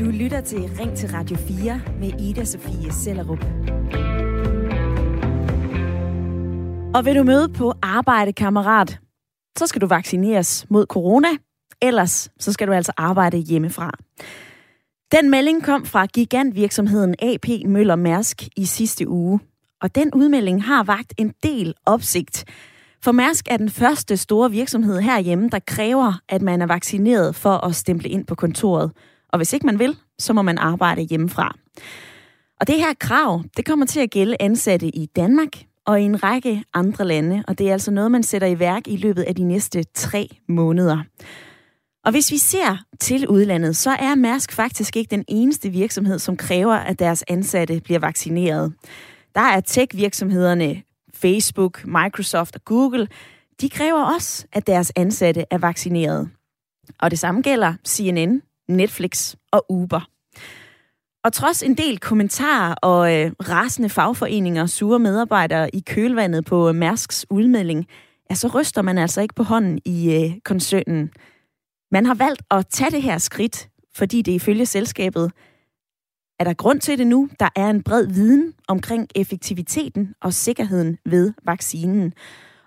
Du lytter til Ring til Radio 4 med Ida Sofie Sellerup. Og vil du møde på arbejde, kammerat, så skal du vaccineres mod corona. Ellers så skal du altså arbejde hjemmefra. Den melding kom fra gigantvirksomheden AP Møller Mærsk i sidste uge. Og den udmelding har vagt en del opsigt. For Mærsk er den første store virksomhed herhjemme, der kræver, at man er vaccineret for at stemple ind på kontoret. Og hvis ikke man vil, så må man arbejde hjemmefra. Og det her krav, det kommer til at gælde ansatte i Danmark og i en række andre lande, og det er altså noget, man sætter i værk i løbet af de næste tre måneder. Og hvis vi ser til udlandet, så er Mærsk faktisk ikke den eneste virksomhed, som kræver, at deres ansatte bliver vaccineret. Der er tech-virksomhederne Facebook, Microsoft og Google. De kræver også, at deres ansatte er vaccineret. Og det samme gælder CNN, Netflix og Uber. Og trods en del kommentarer og øh, rasende fagforeninger og sure medarbejdere i kølvandet på øh, Mærsks udmelding, ja, så ryster man altså ikke på hånden i øh, koncernen. Man har valgt at tage det her skridt, fordi det ifølge selskabet er der grund til det nu. Der er en bred viden omkring effektiviteten og sikkerheden ved vaccinen.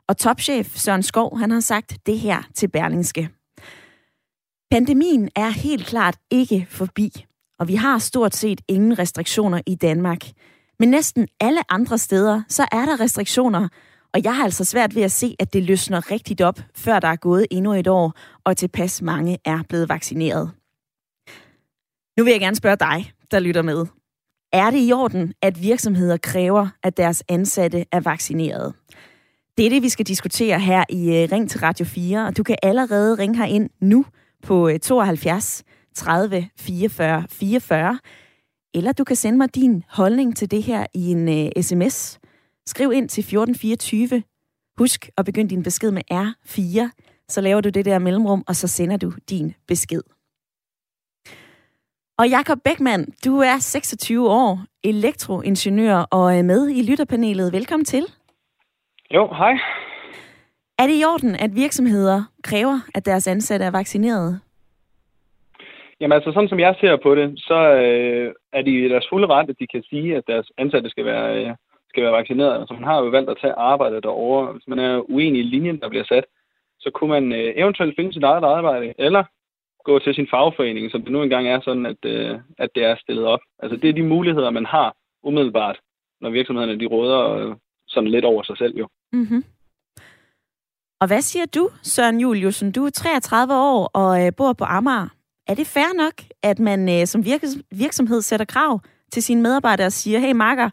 Og topchef Søren Skov, han har sagt det her til Berlingske. Pandemien er helt klart ikke forbi, og vi har stort set ingen restriktioner i Danmark. Men næsten alle andre steder, så er der restriktioner, og jeg har altså svært ved at se, at det løsner rigtigt op, før der er gået endnu et år, og tilpas mange er blevet vaccineret. Nu vil jeg gerne spørge dig, der lytter med. Er det i orden, at virksomheder kræver, at deres ansatte er vaccineret? Det er det, vi skal diskutere her i øh, Ring til Radio 4, og du kan allerede ringe her ind nu på 72 30 44 44, eller du kan sende mig din holdning til det her i en øh, uh, sms. Skriv ind til 1424. Husk at begynde din besked med R4, så laver du det der mellemrum, og så sender du din besked. Og Jakob Beckmann, du er 26 år, elektroingeniør og er med i lytterpanelet. Velkommen til. Jo, hej. Er det i orden, at virksomheder kræver, at deres ansatte er vaccineret? Jamen altså, sådan som jeg ser på det, så øh, er de deres fulde ret, at de kan sige, at deres ansatte skal være, øh, skal være vaccineret. Altså, man har jo valgt at tage arbejdet derovre. Hvis man er uenig i linjen, der bliver sat, så kunne man øh, eventuelt finde sit eget arbejde, eller gå til sin fagforening, som det nu engang er sådan, at, øh, at det er stillet op. Altså det er de muligheder, man har umiddelbart, når virksomhederne de råder øh, sådan lidt over sig selv jo. Mm-hmm. Og hvad siger du, Søren Juliusen? Du er 33 år og øh, bor på Amager. Er det fair nok, at man øh, som virks- virksomhed sætter krav til sine medarbejdere og siger, hey Marker,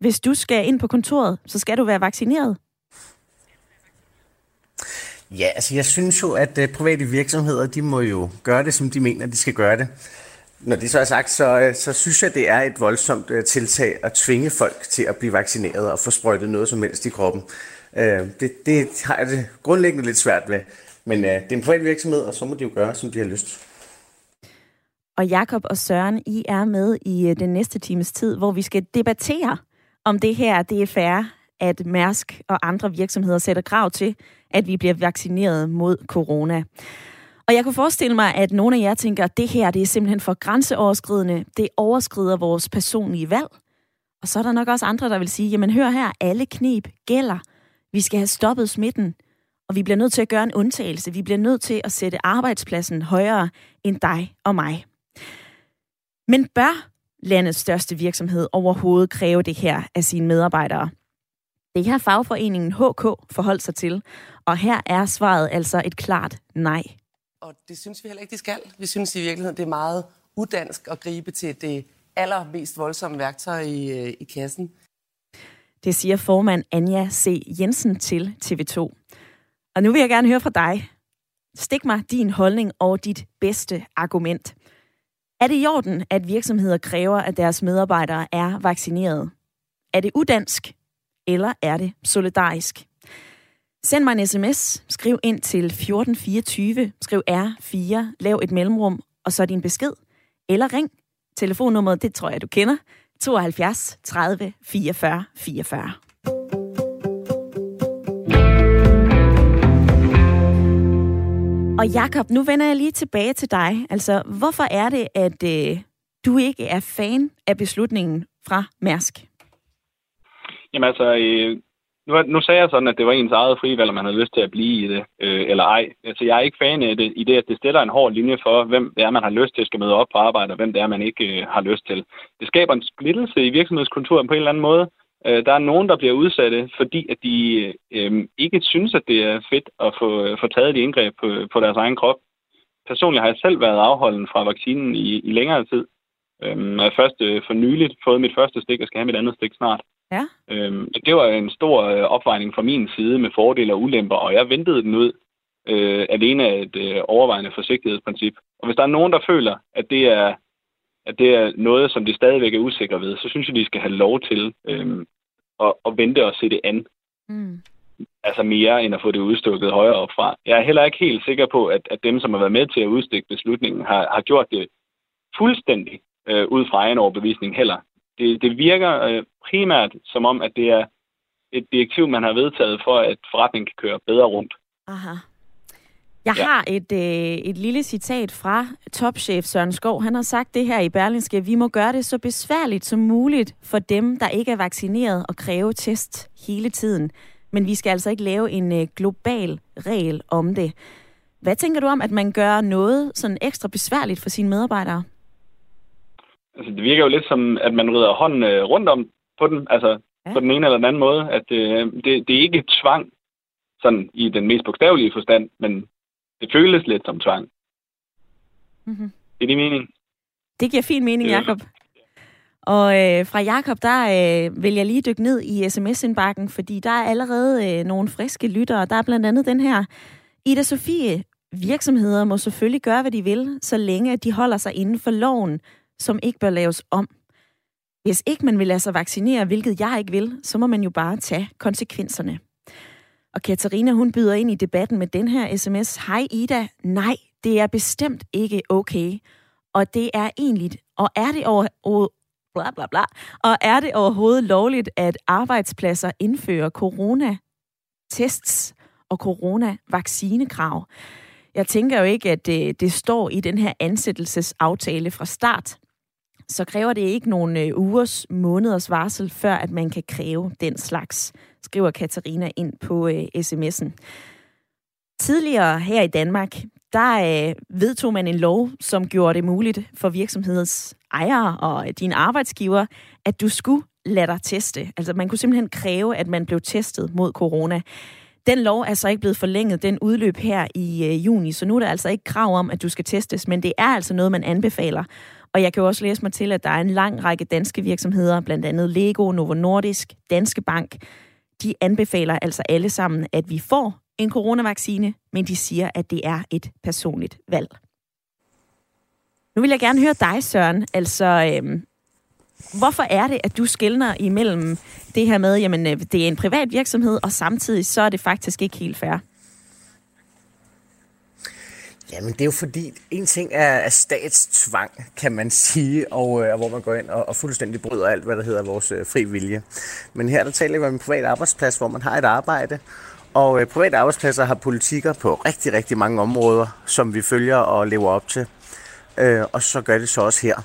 hvis du skal ind på kontoret, så skal du være vaccineret? Ja, altså jeg synes jo, at øh, private virksomheder, de må jo gøre det, som de mener, de skal gøre det. Når det så er sagt, så, øh, så synes jeg, det er et voldsomt øh, tiltag at tvinge folk til at blive vaccineret og få sprøjtet noget som helst i kroppen. Uh, det, det har jeg det grundlæggende lidt svært ved. Men uh, det er en privat virksomhed, og så må de jo gøre, som de har lyst. Og Jakob og Søren, I er med i den næste times tid, hvor vi skal debattere, om det her det er fair, at Mærsk og andre virksomheder sætter krav til, at vi bliver vaccineret mod corona. Og jeg kunne forestille mig, at nogle af jer tænker, at det her det er simpelthen for grænseoverskridende. Det overskrider vores personlige valg. Og så er der nok også andre, der vil sige, jamen hør her, alle knep gælder. Vi skal have stoppet smitten, og vi bliver nødt til at gøre en undtagelse. Vi bliver nødt til at sætte arbejdspladsen højere end dig og mig. Men bør landets største virksomhed overhovedet kræve det her af sine medarbejdere? Det har fagforeningen HK forholdt sig til, og her er svaret altså et klart nej. Og det synes vi heller ikke, de skal. Vi synes i virkeligheden, det er meget udansk at gribe til det allermest voldsomme værktøj i, øh, i kassen. Det siger formand Anja C. Jensen til TV2. Og nu vil jeg gerne høre fra dig. Stik mig din holdning og dit bedste argument. Er det i orden, at virksomheder kræver, at deres medarbejdere er vaccineret? Er det udansk? Eller er det solidarisk? Send mig en sms, skriv ind til 1424, skriv R4, lav et mellemrum, og så din besked. Eller ring. Telefonnummeret, det tror jeg, du kender. 72 30 44 44. Og Jakob, nu vender jeg lige tilbage til dig. Altså, hvorfor er det, at øh, du ikke er fan af beslutningen fra Mærsk? Jamen altså, øh, nu, nu sagde jeg sådan, at det var ens eget frivalg, om man havde lyst til at blive i det, øh, eller ej. Altså, jeg er ikke fan af det, i det, at det stiller en hård linje for, hvem det er, man har lyst til at skal møde op på arbejde, og hvem det er, man ikke øh, har lyst til. Det skaber en splittelse i virksomhedskulturen på en eller anden måde. Øh, der er nogen, der bliver udsatte, fordi at de øh, ikke synes, at det er fedt at få, øh, få taget de indgreb på, på deres egen krop. Personligt har jeg selv været afholden fra vaccinen i, i længere tid. Øhm, jeg har først øh, for nyligt fået mit første stik, og skal have mit andet stik snart. Ja. Øhm, det var en stor øh, opvejning fra min side med fordele og ulemper, og jeg ventede den ud øh, alene af et øh, overvejende forsigtighedsprincip. Og hvis der er nogen, der føler, at det er, at det er noget, som de stadigvæk er usikre ved, så synes jeg, de skal have lov til øh, at, at vente og se det an. Mm. Altså mere end at få det udstukket højere op fra. Jeg er heller ikke helt sikker på, at, at dem, som har været med til at udstikke beslutningen, har, har gjort det fuldstændig øh, ud fra egen overbevisning heller. Det, det virker øh, primært som om, at det er et direktiv, man har vedtaget for, at forretningen kan køre bedre rundt. Aha. Jeg Ja. har et, øh, et lille citat fra topchef Søren Skov. Han har sagt det her i Berlingske. Vi må gøre det så besværligt som muligt for dem, der ikke er vaccineret og kræve test hele tiden. Men vi skal altså ikke lave en øh, global regel om det. Hvad tænker du om, at man gør noget sådan ekstra besværligt for sine medarbejdere? Altså, det virker jo lidt som, at man rider hånden øh, rundt om på den, altså Ja. på den ene eller den anden måde. At øh, det, det er ikke tvang, sådan i den mest bogstavelige forstand, men det føles lidt som tvang. Mm-hmm. Det er det mening. Det giver fin mening, Ja. Jakob. Og øh, fra Jakob, der øh, vil jeg lige dykke ned i sms-indbakken, fordi der er allerede øh, nogle friske lyttere. Der er blandt andet den her. Ida Sofie, virksomheder må selvfølgelig gøre, hvad de vil, så længe de holder sig inden for loven, som ikke bør laves om. Hvis ikke man vil lade sig vaccinere, hvilket jeg ikke vil, så må man jo bare tage konsekvenserne. Og Katarina, hun byder ind i debatten med den her sms. Hej Ida, nej, det er bestemt ikke okay. Og det er egentlig, og er det over, bla bla bla, og er det overhovedet lovligt, at arbejdspladser indfører corona-tests og coronavaccinekrav? Jeg tænker jo ikke, at det, det står i den her ansættelsesaftale fra start. Så kræver det ikke nogen øh, ugers, måneders varsel, før at man kan kræve den slags, skriver Katarina ind på øh, sms'en. Tidligere her i Danmark, der øh, vedtog man en lov, som gjorde det muligt for virksomhedens ejere og øh, dine arbejdsgiver, at du skulle lade dig teste. Altså man kunne simpelthen kræve, at man blev testet mod corona. Den lov er så ikke blevet forlænget. Den udløb her i øh, juni, så nu er der altså ikke krav om, at du skal testes, men det er altså noget, man anbefaler. Og jeg kan jo også læse mig til, at der er en lang række danske virksomheder, blandt andet Lego, Novo Nordisk, Danske Bank. De anbefaler altså alle sammen, at vi får en coronavaccine, men de siger, at det er et personligt valg. Nu vil jeg gerne høre dig, Søren. Altså, øhm, hvorfor er det, at du skældner imellem det her med, jamen, øh, det er en privat virksomhed, og samtidig så er det faktisk ikke helt fair? Jamen, det er jo fordi, en ting er, er statstvang, kan man sige, og, øh, hvor man går ind og, og fuldstændig bryder alt, hvad der hedder vores øh, fri vilje. Men her der taler vi om en privat arbejdsplads, hvor man har et arbejde, og øh, private arbejdspladser har politikker på rigtig, rigtig mange områder, som vi følger og lever op til. Øh, og så gør det så også her.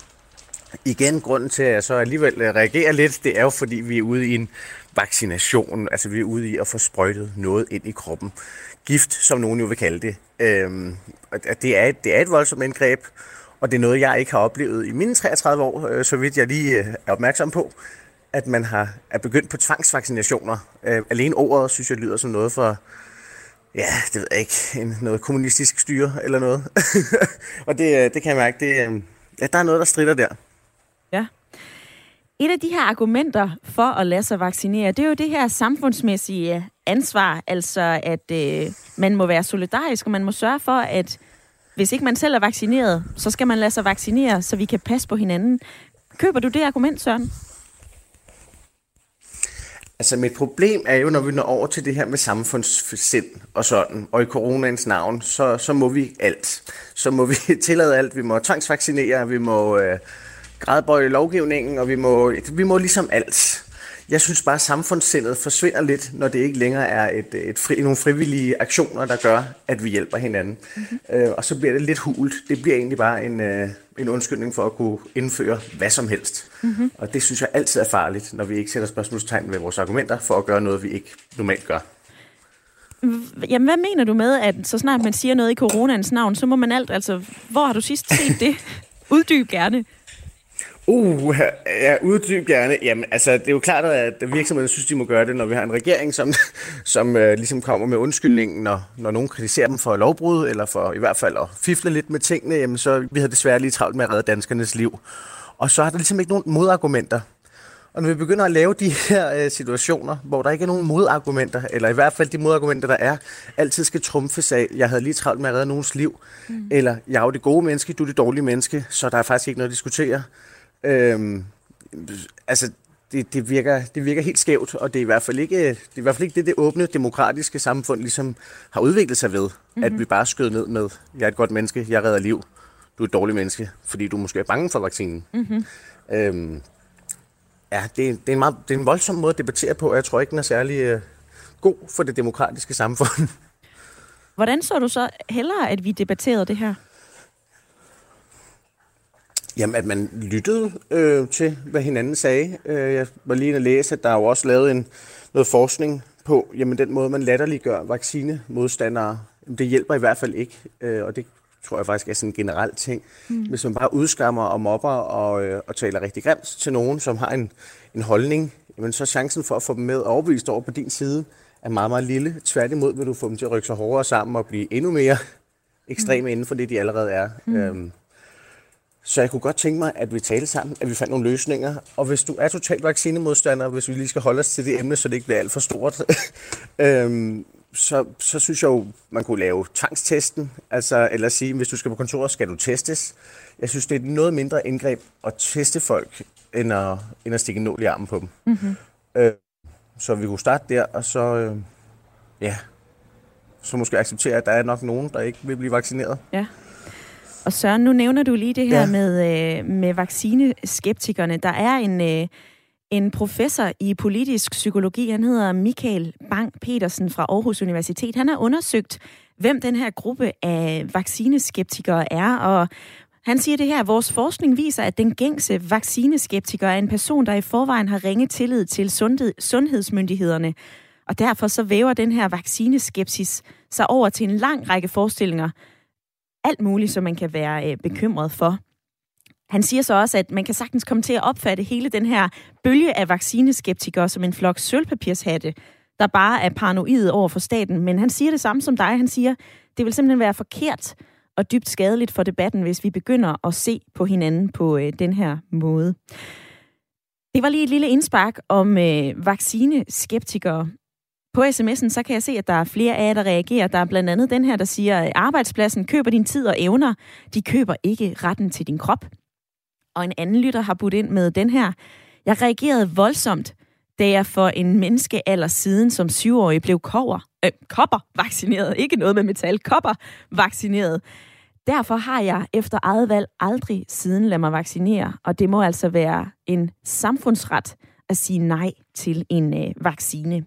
Igen, grunden til, at jeg så alligevel øh, reagerer lidt, det er jo fordi, vi er ude i en vaccination. Altså, vi er ude i at få sprøjtet noget ind i kroppen. Gift, som nogen jo vil kalde det. Øhm, at det, er det er et voldsomt indgreb, og det er noget, jeg ikke har oplevet i mine 33 år, øh, så vidt jeg lige øh, er opmærksom på, at man har er begyndt på tvangsvaccinationer. Øh, alene ordet, synes jeg, lyder som noget for, ja, det ved jeg ikke, en, noget kommunistisk styre eller noget. og det, øh, det kan jeg mærke, det, øh, ja, der er noget, der strider der. Et af de her argumenter for at lade sig vaccinere, det er jo det her samfundsmæssige ansvar, altså at øh, man må være solidarisk, og man må sørge for, at hvis ikke man selv er vaccineret, så skal man lade sig vaccinere, så vi kan passe på hinanden. Køber du det argument, Søren? Altså mit problem er jo, når vi når over til det her med samfundssind og sådan, og i coronaens navn, så, så må vi alt. Så må vi tillade alt. Vi må tvangsvaccinere, vi må øh, gradbøje lovgivningen, og vi må, vi må ligesom alt. Jeg synes bare, at samfundssindet forsvinder lidt, når det ikke længere er et, et fri, nogle frivillige aktioner, der gør, at vi hjælper hinanden. Mm-hmm. Øh, og så bliver det lidt hult. Det bliver egentlig bare en, øh, en undskyldning for at kunne indføre hvad som helst. Mm-hmm. Og det synes jeg altid er farligt, når vi ikke sætter spørgsmålstegn ved vores argumenter for at gøre noget, vi ikke normalt gør. Jamen, hvad mener du med, at så snart man siger noget i coronaens navn, så må man alt, altså, hvor har du sidst set det? Uddyb gerne. Uh, ja, uddyb gerne. Jamen, altså, det er jo klart, at virksomheden synes, de må gøre det, når vi har en regering, som, som uh, ligesom kommer med undskyldningen, når, når nogen kritiserer dem for lovbrud, eller for i hvert fald at fifle lidt med tingene, jamen, så vi har desværre lige travlt med at redde danskernes liv. Og så har der ligesom ikke nogen modargumenter. Og når vi begynder at lave de her uh, situationer, hvor der ikke er nogen modargumenter, eller i hvert fald de modargumenter, der er, altid skal trumfes af, jeg havde lige travlt med at redde nogens liv, mm. eller jeg er jo det gode menneske, du er det dårlige menneske, så der er faktisk ikke noget at diskutere. Øhm, altså, det, det, virker, det virker helt skævt, og det er i hvert fald ikke det, er i hvert fald ikke det, det åbne, demokratiske samfund ligesom har udviklet sig ved. Mm-hmm. At vi bare skød ned med, jeg er et godt menneske, jeg redder liv, du er et dårligt menneske, fordi du måske er bange for vaccinen. Mm-hmm. Øhm, ja, det, det, er en meget, det er en voldsom måde at debattere på, og jeg tror ikke, den er særlig øh, god for det demokratiske samfund. Hvordan så du så hellere, at vi debatterede det her? Jamen, at man lyttede øh, til, hvad hinanden sagde. Øh, jeg var lige at læse, at der er jo også lavet en, noget forskning på, jamen den måde, man latterliggør vaccinemodstandere, det hjælper i hvert fald ikke, øh, og det tror jeg faktisk er sådan en generel ting. Mm. Hvis man bare udskammer og mobber og, øh, og taler rigtig grimt til nogen, som har en, en holdning, jamen så chancen for at få dem med overbevist over på din side er meget, meget lille. Tværtimod vil du få dem til at rykke sig hårdere sammen og blive endnu mere ekstreme mm. inden for det, de allerede er. Mm. Øhm, så jeg kunne godt tænke mig, at vi talte sammen, at vi fandt nogle løsninger. Og hvis du er totalt vaccinemodstander, hvis vi lige skal holde os til det emne, så det ikke bliver alt for stort, øhm, så, så synes jeg jo, man kunne lave tvangstesten. Altså, eller sige, hvis du skal på kontoret, skal du testes. Jeg synes, det er noget mindre indgreb at teste folk, end at, end at stikke en nål i armen på dem. Mm-hmm. Øh, så vi kunne starte der, og så, øh, ja, så måske acceptere, at der er nok nogen, der ikke vil blive vaccineret. Ja. Og Søren, nu nævner du lige det her ja. med, øh, med vaccineskeptikerne. Der er en, øh, en professor i politisk psykologi, han hedder Michael Bang Petersen fra Aarhus Universitet. Han har undersøgt, hvem den her gruppe af vaccineskeptikere er, og han siger det her, at vores forskning viser, at den gængse vaccineskeptiker er en person, der i forvejen har ringe tillid til sundhed, sundhedsmyndighederne. Og derfor så væver den her vaccineskepsis sig over til en lang række forestillinger, alt muligt, som man kan være øh, bekymret for. Han siger så også, at man kan sagtens komme til at opfatte hele den her bølge af vaccineskeptikere som en flok sølvpapirshatte, der bare er paranoid over for staten. Men han siger det samme som dig. Han siger, det vil simpelthen være forkert og dybt skadeligt for debatten, hvis vi begynder at se på hinanden på øh, den her måde. Det var lige et lille indspark om øh, vaccineskeptikere. På sms'en, så kan jeg se, at der er flere af jer, der reagerer. Der er blandt andet den her, der siger, at arbejdspladsen køber din tid og evner. De køber ikke retten til din krop. Og en anden lytter har budt ind med den her. Jeg reagerede voldsomt, da jeg for en menneskealder siden som syvårig blev kover, øh, kopper vaccineret. Ikke noget med metal, kopper vaccineret. Derfor har jeg efter eget valg aldrig siden lade mig vaccinere, og det må altså være en samfundsret at sige nej til en øh, vaccine.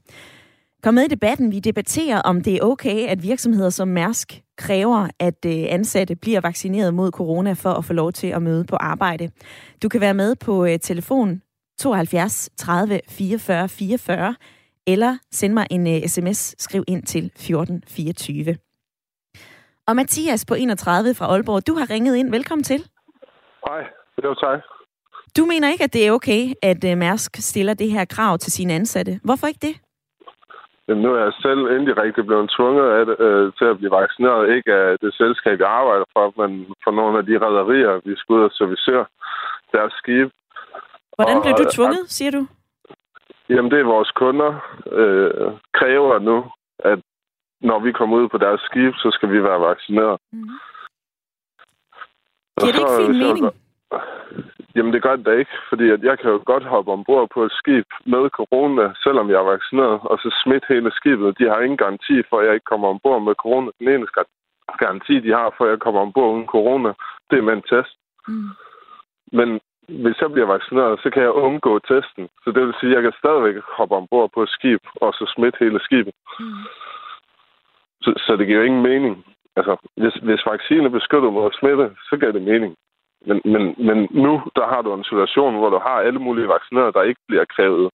Kom med i debatten. Vi debatterer, om det er okay, at virksomheder som Mærsk kræver, at øh, ansatte bliver vaccineret mod corona for at få lov til at møde på arbejde. Du kan være med på øh, telefon 72 30 44 44, eller send mig en sms. Øh, Skriv ind til 1424. Og Mathias på 31 fra Aalborg, du har ringet ind. Velkommen til. Hej, det var tak. Du mener ikke, at det er okay, at Mærsk stiller det her krav til sine ansatte. Hvorfor ikke det? Jamen, nu er jeg selv indirekte blevet tvunget af det, øh, til at blive vaccineret. Ikke af det selskab, jeg arbejder for, men for nogle af de rædderier, vi skal ud og servicere deres skib. Hvordan blev du øh, tvunget, at, siger du? Jamen, det er vores kunder øh, kræver nu, at når vi kommer ud på deres skib, så skal vi være vaccineret. Mm. Giver det ikke fin mening? Jamen, det gør det da ikke, fordi at jeg kan jo godt hoppe ombord på et skib med corona, selvom jeg er vaccineret, og så smitte hele skibet. De har ingen garanti for, at jeg ikke kommer ombord med corona. Den eneste garanti, de har for, at jeg kommer ombord uden corona, det er med en test. Mm. Men hvis jeg bliver vaccineret, så kan jeg undgå testen. Så det vil sige, at jeg kan stadigvæk hoppe ombord på et skib, og så smitte hele skibet. Mm. Så, så det giver ingen mening. Altså, hvis, hvis vaccine beskytter mod smitte, så giver det mening. Men, men, men nu, der har du en situation, hvor du har alle mulige vaccinerede, der ikke bliver krævet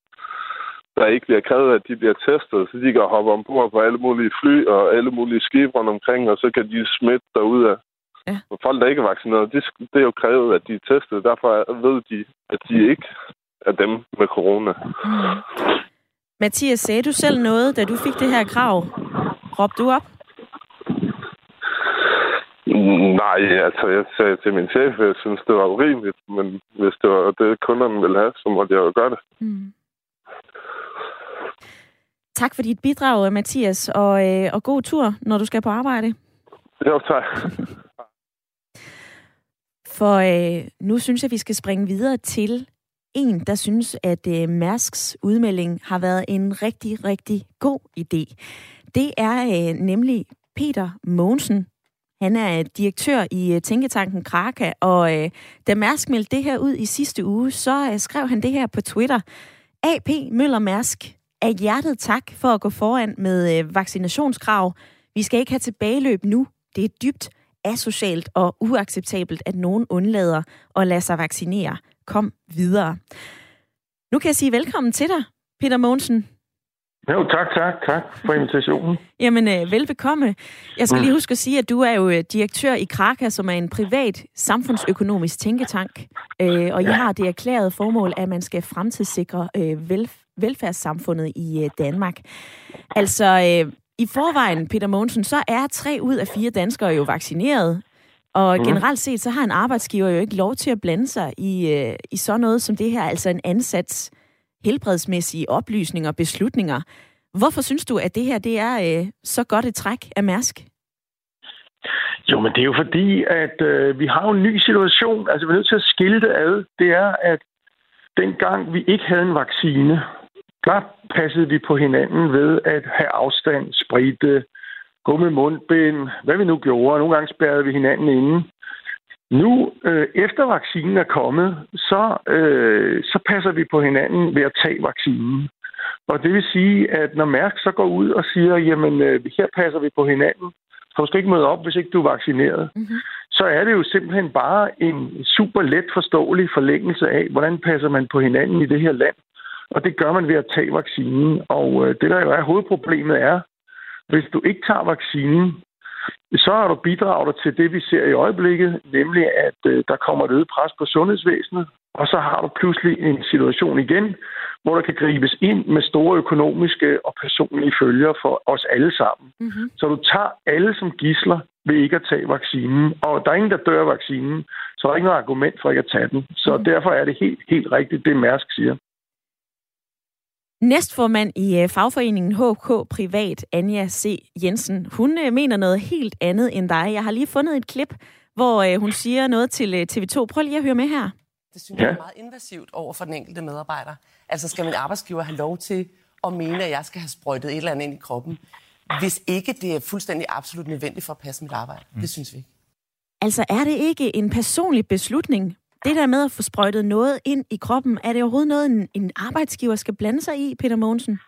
der ikke bliver krævet, at de bliver testet, så de kan hoppe ombord på alle mulige fly og alle mulige skibe rundt omkring, og så kan de smitte af. Ja. Og folk, der ikke er vaccineret, det, det er jo krævet, at de er testet. Derfor ved de, at de ikke er dem med corona. Mm. Mathias, sagde du selv noget, da du fik det her krav? Råbte du op? Nej, altså jeg sagde til min chef, at jeg synes, det var urimeligt, men hvis det var det, kunderne ville have, så måtte jeg jo gøre det. Mm. Tak for dit bidrag, Mathias, og, øh, og god tur, når du skal på arbejde. Jo, tak. For øh, nu synes jeg, vi skal springe videre til en, der synes, at øh, Mærsks udmelding har været en rigtig, rigtig god idé. Det er øh, nemlig Peter Mogensen. Han er direktør i øh, Tænketanken Kraka, og øh, da Mærsk meldte det her ud i sidste uge, så øh, skrev han det her på Twitter. AP Møller Mærsk er hjertet tak for at gå foran med øh, vaccinationskrav. Vi skal ikke have tilbageløb nu. Det er dybt asocialt og uacceptabelt, at nogen undlader at lade sig vaccinere. Kom videre. Nu kan jeg sige velkommen til dig, Peter Mogensen. Jo, tak, tak, tak for invitationen. Jamen, øh, velbekomme. Jeg skal lige huske at sige, at du er jo øh, direktør i Kraka, som er en privat samfundsøkonomisk tænketank. Øh, og I har det erklærede formål, at man skal fremtidssikre øh, velf- velfærdssamfundet i øh, Danmark. Altså, øh, i forvejen, Peter Mogensen, så er tre ud af fire danskere jo vaccineret. Og mm. generelt set, så har en arbejdsgiver jo ikke lov til at blande sig i, øh, i sådan noget som det her, altså en ansats helbredsmæssige oplysninger og beslutninger. Hvorfor synes du, at det her det er øh, så godt et træk af Mærsk? Jo, men det er jo fordi, at øh, vi har jo en ny situation. Altså, vi er nødt til at skille det ad. Det er, at dengang vi ikke havde en vaccine, der passede vi på hinanden ved at have afstand, spritte, øh, gå med mundbind, hvad vi nu gjorde. Nogle gange spærrede vi hinanden inde. Nu, øh, efter vaccinen er kommet, så, øh, så passer vi på hinanden ved at tage vaccinen. Og det vil sige, at når Mærk så går ud og siger, jamen øh, her passer vi på hinanden, så du skal ikke møde op, hvis ikke du er vaccineret, mm-hmm. så er det jo simpelthen bare en super let forståelig forlængelse af, hvordan passer man på hinanden i det her land. Og det gør man ved at tage vaccinen. Og øh, det, der jo er hovedproblemet, er, hvis du ikke tager vaccinen, så har du bidraget til det, vi ser i øjeblikket, nemlig at øh, der kommer et øget pres på sundhedsvæsenet, og så har du pludselig en situation igen, hvor der kan gribes ind med store økonomiske og personlige følger for os alle sammen. Mm-hmm. Så du tager alle som gisler ved ikke at tage vaccinen, og der er ingen, der dør af vaccinen, så der er ikke noget argument for ikke at tage den. Så mm-hmm. derfor er det helt, helt rigtigt, det Mærsk siger. Næstformand i øh, fagforeningen HK Privat, Anja C. Jensen, hun øh, mener noget helt andet end dig. Jeg har lige fundet et klip, hvor øh, hun siger noget til TV2. Prøv lige at høre med her. Det synes jeg er meget invasivt over for den enkelte medarbejder. Altså skal min arbejdsgiver have lov til at mene, at jeg skal have sprøjtet et eller andet ind i kroppen, hvis ikke det er fuldstændig absolut nødvendigt for at passe mit arbejde. Mm. Det synes vi ikke. Altså er det ikke en personlig beslutning, det der med at få sprøjtet noget ind i kroppen, er det overhovedet noget, en, en arbejdsgiver skal blande sig i, Peter Mogensen?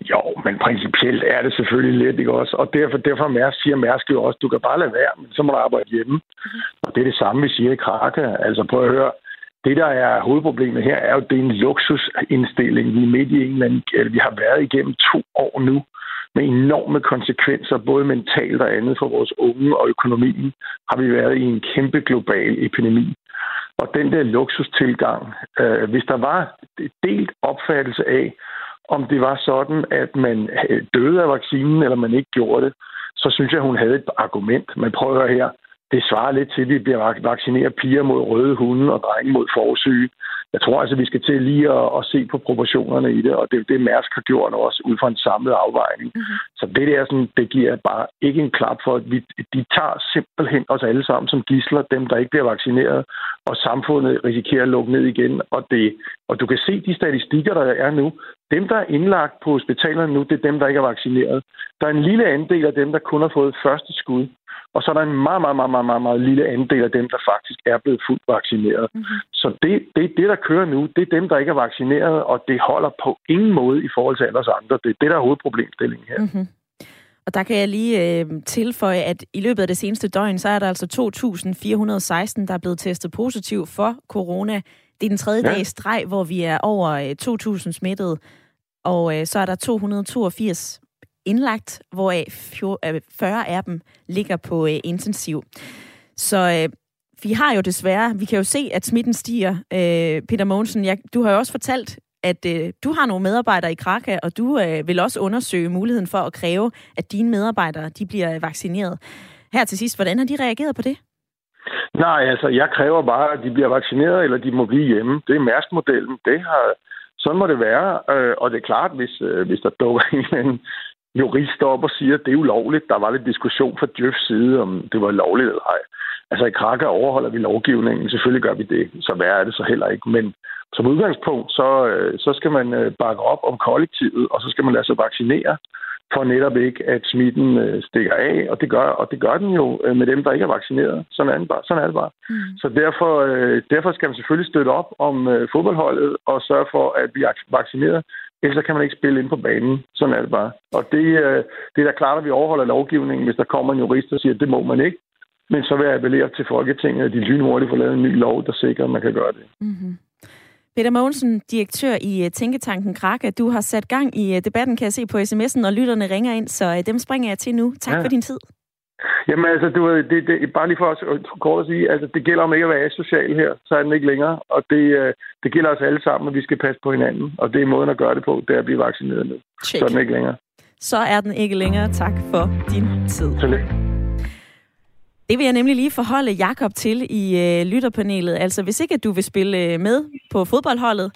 Jo, men principielt er det selvfølgelig lidt, ikke også? Og derfor, derfor Mærsk, siger Mærsk jo også, du kan bare lade være, men så må du arbejde hjemme. Mm. Og det er det samme, vi siger i Krakke. Altså prøv at høre, det der er hovedproblemet her, er jo, at det er en luksusindstilling. Vi er midt i en eller anden, eller vi har været igennem to år nu med enorme konsekvenser, både mentalt og andet for vores unge og økonomien, har vi været i en kæmpe global epidemi. Og den der luksustilgang, øh, hvis der var delt opfattelse af, om det var sådan, at man øh, døde af vaccinen, eller man ikke gjorde det, så synes jeg, hun havde et argument. Man prøver her, det svarer lidt til, at vi bliver vaccineret piger mod røde hunde og drenge mod forsyge jeg tror altså, vi skal til lige at, at se på proportionerne i det, og det er det, Mærsk har gjort også ud fra en samlet afvejning. Mm-hmm. Så det der, sådan, det giver bare ikke en klap for, at vi, de tager simpelthen os alle sammen som gisler, dem der ikke bliver vaccineret, og samfundet risikerer at lukke ned igen. Og, det, og du kan se de statistikker, der er nu. Dem, der er indlagt på hospitalerne nu, det er dem, der ikke er vaccineret. Der er en lille andel af dem, der kun har fået første skud. Og så er der en meget, meget, meget, meget, meget, meget lille andel af dem, der faktisk er blevet fuldt vaccineret. Mm-hmm. Så det, det, det, der kører nu, det er dem, der ikke er vaccineret, og det holder på ingen måde i forhold til alle os andre. Det er det, der er hovedproblemstillingen her. Mm-hmm. Og der kan jeg lige øh, tilføje, at i løbet af det seneste døgn, så er der altså 2.416, der er blevet testet positiv for corona. Det er den tredje ja. dag i streg, hvor vi er over 2.000 øh, smittede. Og øh, så er der 282 indlagt, hvoraf 40 øh, af dem ligger på øh, intensiv. Så øh, vi har jo desværre, vi kan jo se, at smitten stiger. Øh, Peter Mogensen, jeg, du har jo også fortalt, at øh, du har nogle medarbejdere i Kraka, og du øh, vil også undersøge muligheden for at kræve, at dine medarbejdere de bliver vaccineret. Her til sidst, hvordan har de reageret på det? Nej, altså, jeg kræver bare, at de bliver vaccineret, eller de må blive hjemme. Det er Mærsk-modellen. Det har, sådan må det være. Øh, og det er klart, hvis, øh, hvis der dukker en eller anden jurist op og siger, at det er ulovligt. Der var lidt diskussion fra Jeffs side, om det var lovligt eller ej. Altså i Krakker overholder vi lovgivningen. Selvfølgelig gør vi det. Så værre er det så heller ikke. Men som udgangspunkt, så, øh, så skal man øh, bakke op om kollektivet, og så skal man lade sig vaccinere, for netop ikke, at smitten øh, stikker af, og det gør, og det gør den jo med dem, der ikke er vaccineret. Sådan er det bare. Sådan er det bare. Mm. Så derfor, derfor skal man selvfølgelig støtte op om fodboldholdet og sørge for, at vi er vaccineret. Ellers kan man ikke spille ind på banen. Sådan er det bare. Og det, det er da klart, at vi overholder lovgivningen, hvis der kommer en jurist og siger, at det må man ikke. Men så vil jeg appellere til Folketinget, at de lynhurtigt får lavet en ny lov, der sikrer, at man kan gøre det. Mm-hmm. Peter Mogensen, direktør i øh, Tænketanken Krake. Du har sat gang i øh, debatten, kan jeg se på sms'en, og lytterne ringer ind, så øh, dem springer jeg til nu. Tak ja. for din tid. Jamen altså, du, det, det, bare lige for os kort at sige, altså det gælder om ikke at være social her, så er den ikke længere. Og det, det gælder os alle sammen, at vi skal passe på hinanden. Og det er måden at gøre det på, det er at blive vaccineret nu. Check. Så er den ikke længere. Så er den ikke længere. Tak for din tid. Så det vil jeg nemlig lige forholde Jakob til i øh, lytterpanelet. Altså, hvis ikke at du vil spille øh, med på fodboldholdet,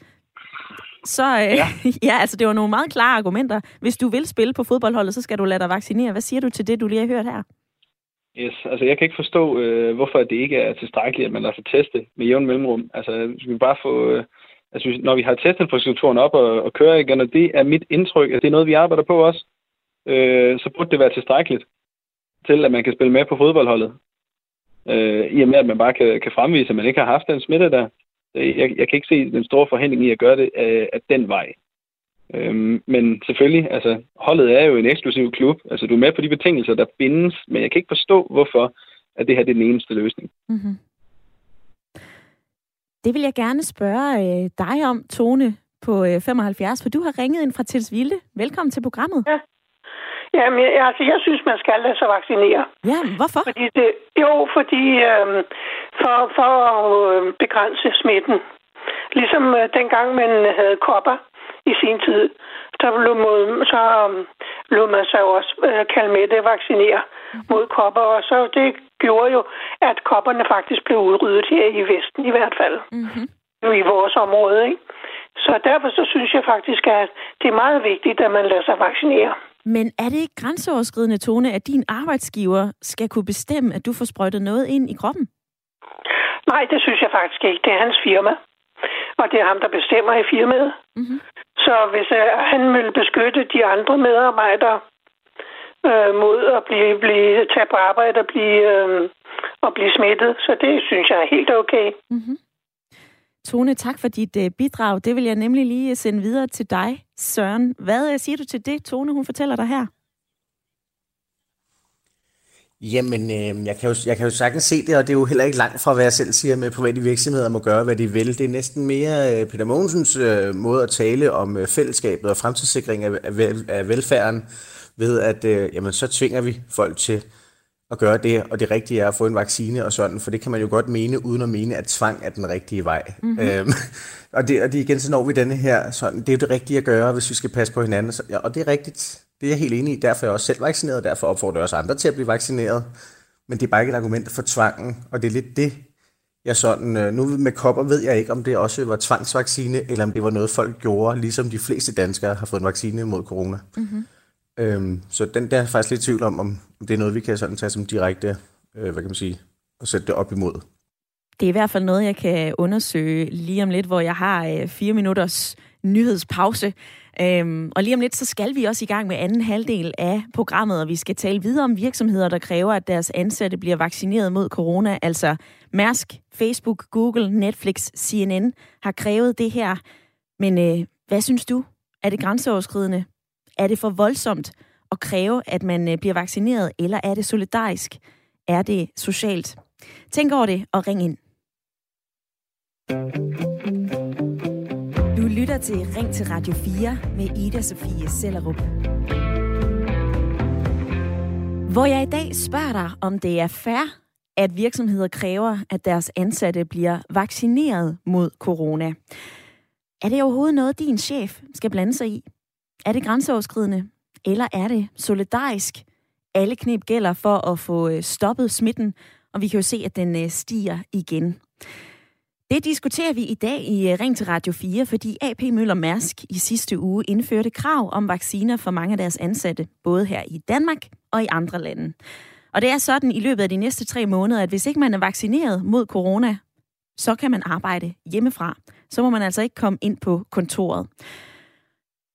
så øh, ja. ja, altså det var nogle meget klare argumenter. Hvis du vil spille på fodboldholdet, så skal du lade dig vaccinere. Hvad siger du til det, du lige har hørt her? Yes, altså jeg kan ikke forstå, øh, hvorfor det ikke er tilstrækkeligt, at man altså lader sig teste med jævn mellemrum. Altså, vi skal bare få... Øh, altså, når vi har testinfrastrukturen op og, og kører igen, og det er mit indtryk, at det er noget, vi arbejder på også, øh, så burde det være tilstrækkeligt til, at man kan spille med på fodboldholdet. Øh, I og med, at man bare kan, kan fremvise, at man ikke har haft den smitte der. Øh, jeg, jeg kan ikke se den store forhindring i at gøre det øh, af den vej. Øhm, men selvfølgelig, altså, holdet er jo en eksklusiv klub. Altså, du er med på de betingelser, der findes, men jeg kan ikke forstå, hvorfor at det her det er den eneste løsning. Mm-hmm. Det vil jeg gerne spørge øh, dig om, Tone, på øh, 75, for du har ringet ind fra Tilsvilde. Velkommen til programmet. Ja, Jamen, jeg, altså, jeg synes, man skal lade sig vaccinere. Ja, hvorfor? Fordi det, jo, fordi øh, for, for at øh, begrænse smitten. Ligesom øh, dengang man havde kopper i sin tid, så lå, mod, så, øh, lå man sig også øh, kalde med det vaccinere mod kopper. Og så det gjorde jo, at kopperne faktisk blev udryddet her i Vesten i hvert fald. Mm-hmm. I vores område, ikke? Så derfor så synes jeg faktisk, at det er meget vigtigt, at man lader sig vaccinere. Men er det ikke grænseoverskridende, Tone, at din arbejdsgiver skal kunne bestemme, at du får sprøjtet noget ind i kroppen? Nej, det synes jeg faktisk ikke. Det er hans firma. Og det er ham, der bestemmer i firmaet. Mm-hmm. Så hvis uh, han vil beskytte de andre medarbejdere uh, mod at blive, blive tage på arbejde og blive, uh, og blive smittet, så det synes jeg er helt okay. Mm-hmm. Tone, tak for dit uh, bidrag. Det vil jeg nemlig lige sende videre til dig, Søren. Hvad uh, siger du til det, Tone, hun fortæller dig her? Jamen, øh, jeg, kan jo, jeg kan jo sagtens se det, og det er jo heller ikke langt fra, hvad jeg selv siger med private virksomheder må gøre, hvad de vil. Det er næsten mere øh, Peter Mogensens øh, måde at tale om øh, fællesskabet og fremtidssikring af, af, af velfærden, ved at øh, jamen, så tvinger vi folk til at gøre det, og det rigtige er at få en vaccine og sådan, for det kan man jo godt mene, uden at mene, at tvang er den rigtige vej. Mm-hmm. Øhm, og, det, og det igen, så når vi denne her, sådan, det er jo det rigtige at gøre, hvis vi skal passe på hinanden. Så, ja, og det er rigtigt, det er jeg helt enig i, derfor er jeg også selv vaccineret, og derfor opfordrer jeg også andre til at blive vaccineret. Men det er bare ikke et argument for tvangen, og det er lidt det, jeg sådan, øh, nu med kopper ved jeg ikke, om det også var tvangsvaccine, eller om det var noget, folk gjorde, ligesom de fleste danskere har fået en vaccine mod corona. Mm-hmm. Øhm, så den der er faktisk lidt tvivl om, om det er noget, vi kan sådan tage som direkte, øh, hvad kan man sige, og sætte det op imod. Det er i hvert fald noget, jeg kan undersøge lige om lidt, hvor jeg har øh, fire minutters nyhedspause. Øhm, og lige om lidt, så skal vi også i gang med anden halvdel af programmet, og vi skal tale videre om virksomheder, der kræver, at deres ansatte bliver vaccineret mod corona. Altså Mærsk, Facebook, Google, Netflix, CNN har krævet det her. Men øh, hvad synes du? Er det grænseoverskridende? Er det for voldsomt at kræve, at man øh, bliver vaccineret, eller er det solidarisk? Er det socialt? Tænk over det og ring ind. Du lytter til Ring til Radio 4 med Ida Sofie Sellerup. Hvor jeg i dag spørger dig, om det er fair, at virksomheder kræver, at deres ansatte bliver vaccineret mod corona. Er det overhovedet noget, din chef skal blande sig i? Er det grænseoverskridende? Eller er det solidarisk? Alle knep gælder for at få øh, stoppet smitten, og vi kan jo se, at den øh, stiger igen. Det diskuterer vi i dag i øh, Ring til Radio 4, fordi AP Møller Mærsk i sidste uge indførte krav om vacciner for mange af deres ansatte, både her i Danmark og i andre lande. Og det er sådan i løbet af de næste tre måneder, at hvis ikke man er vaccineret mod corona, så kan man arbejde hjemmefra. Så må man altså ikke komme ind på kontoret.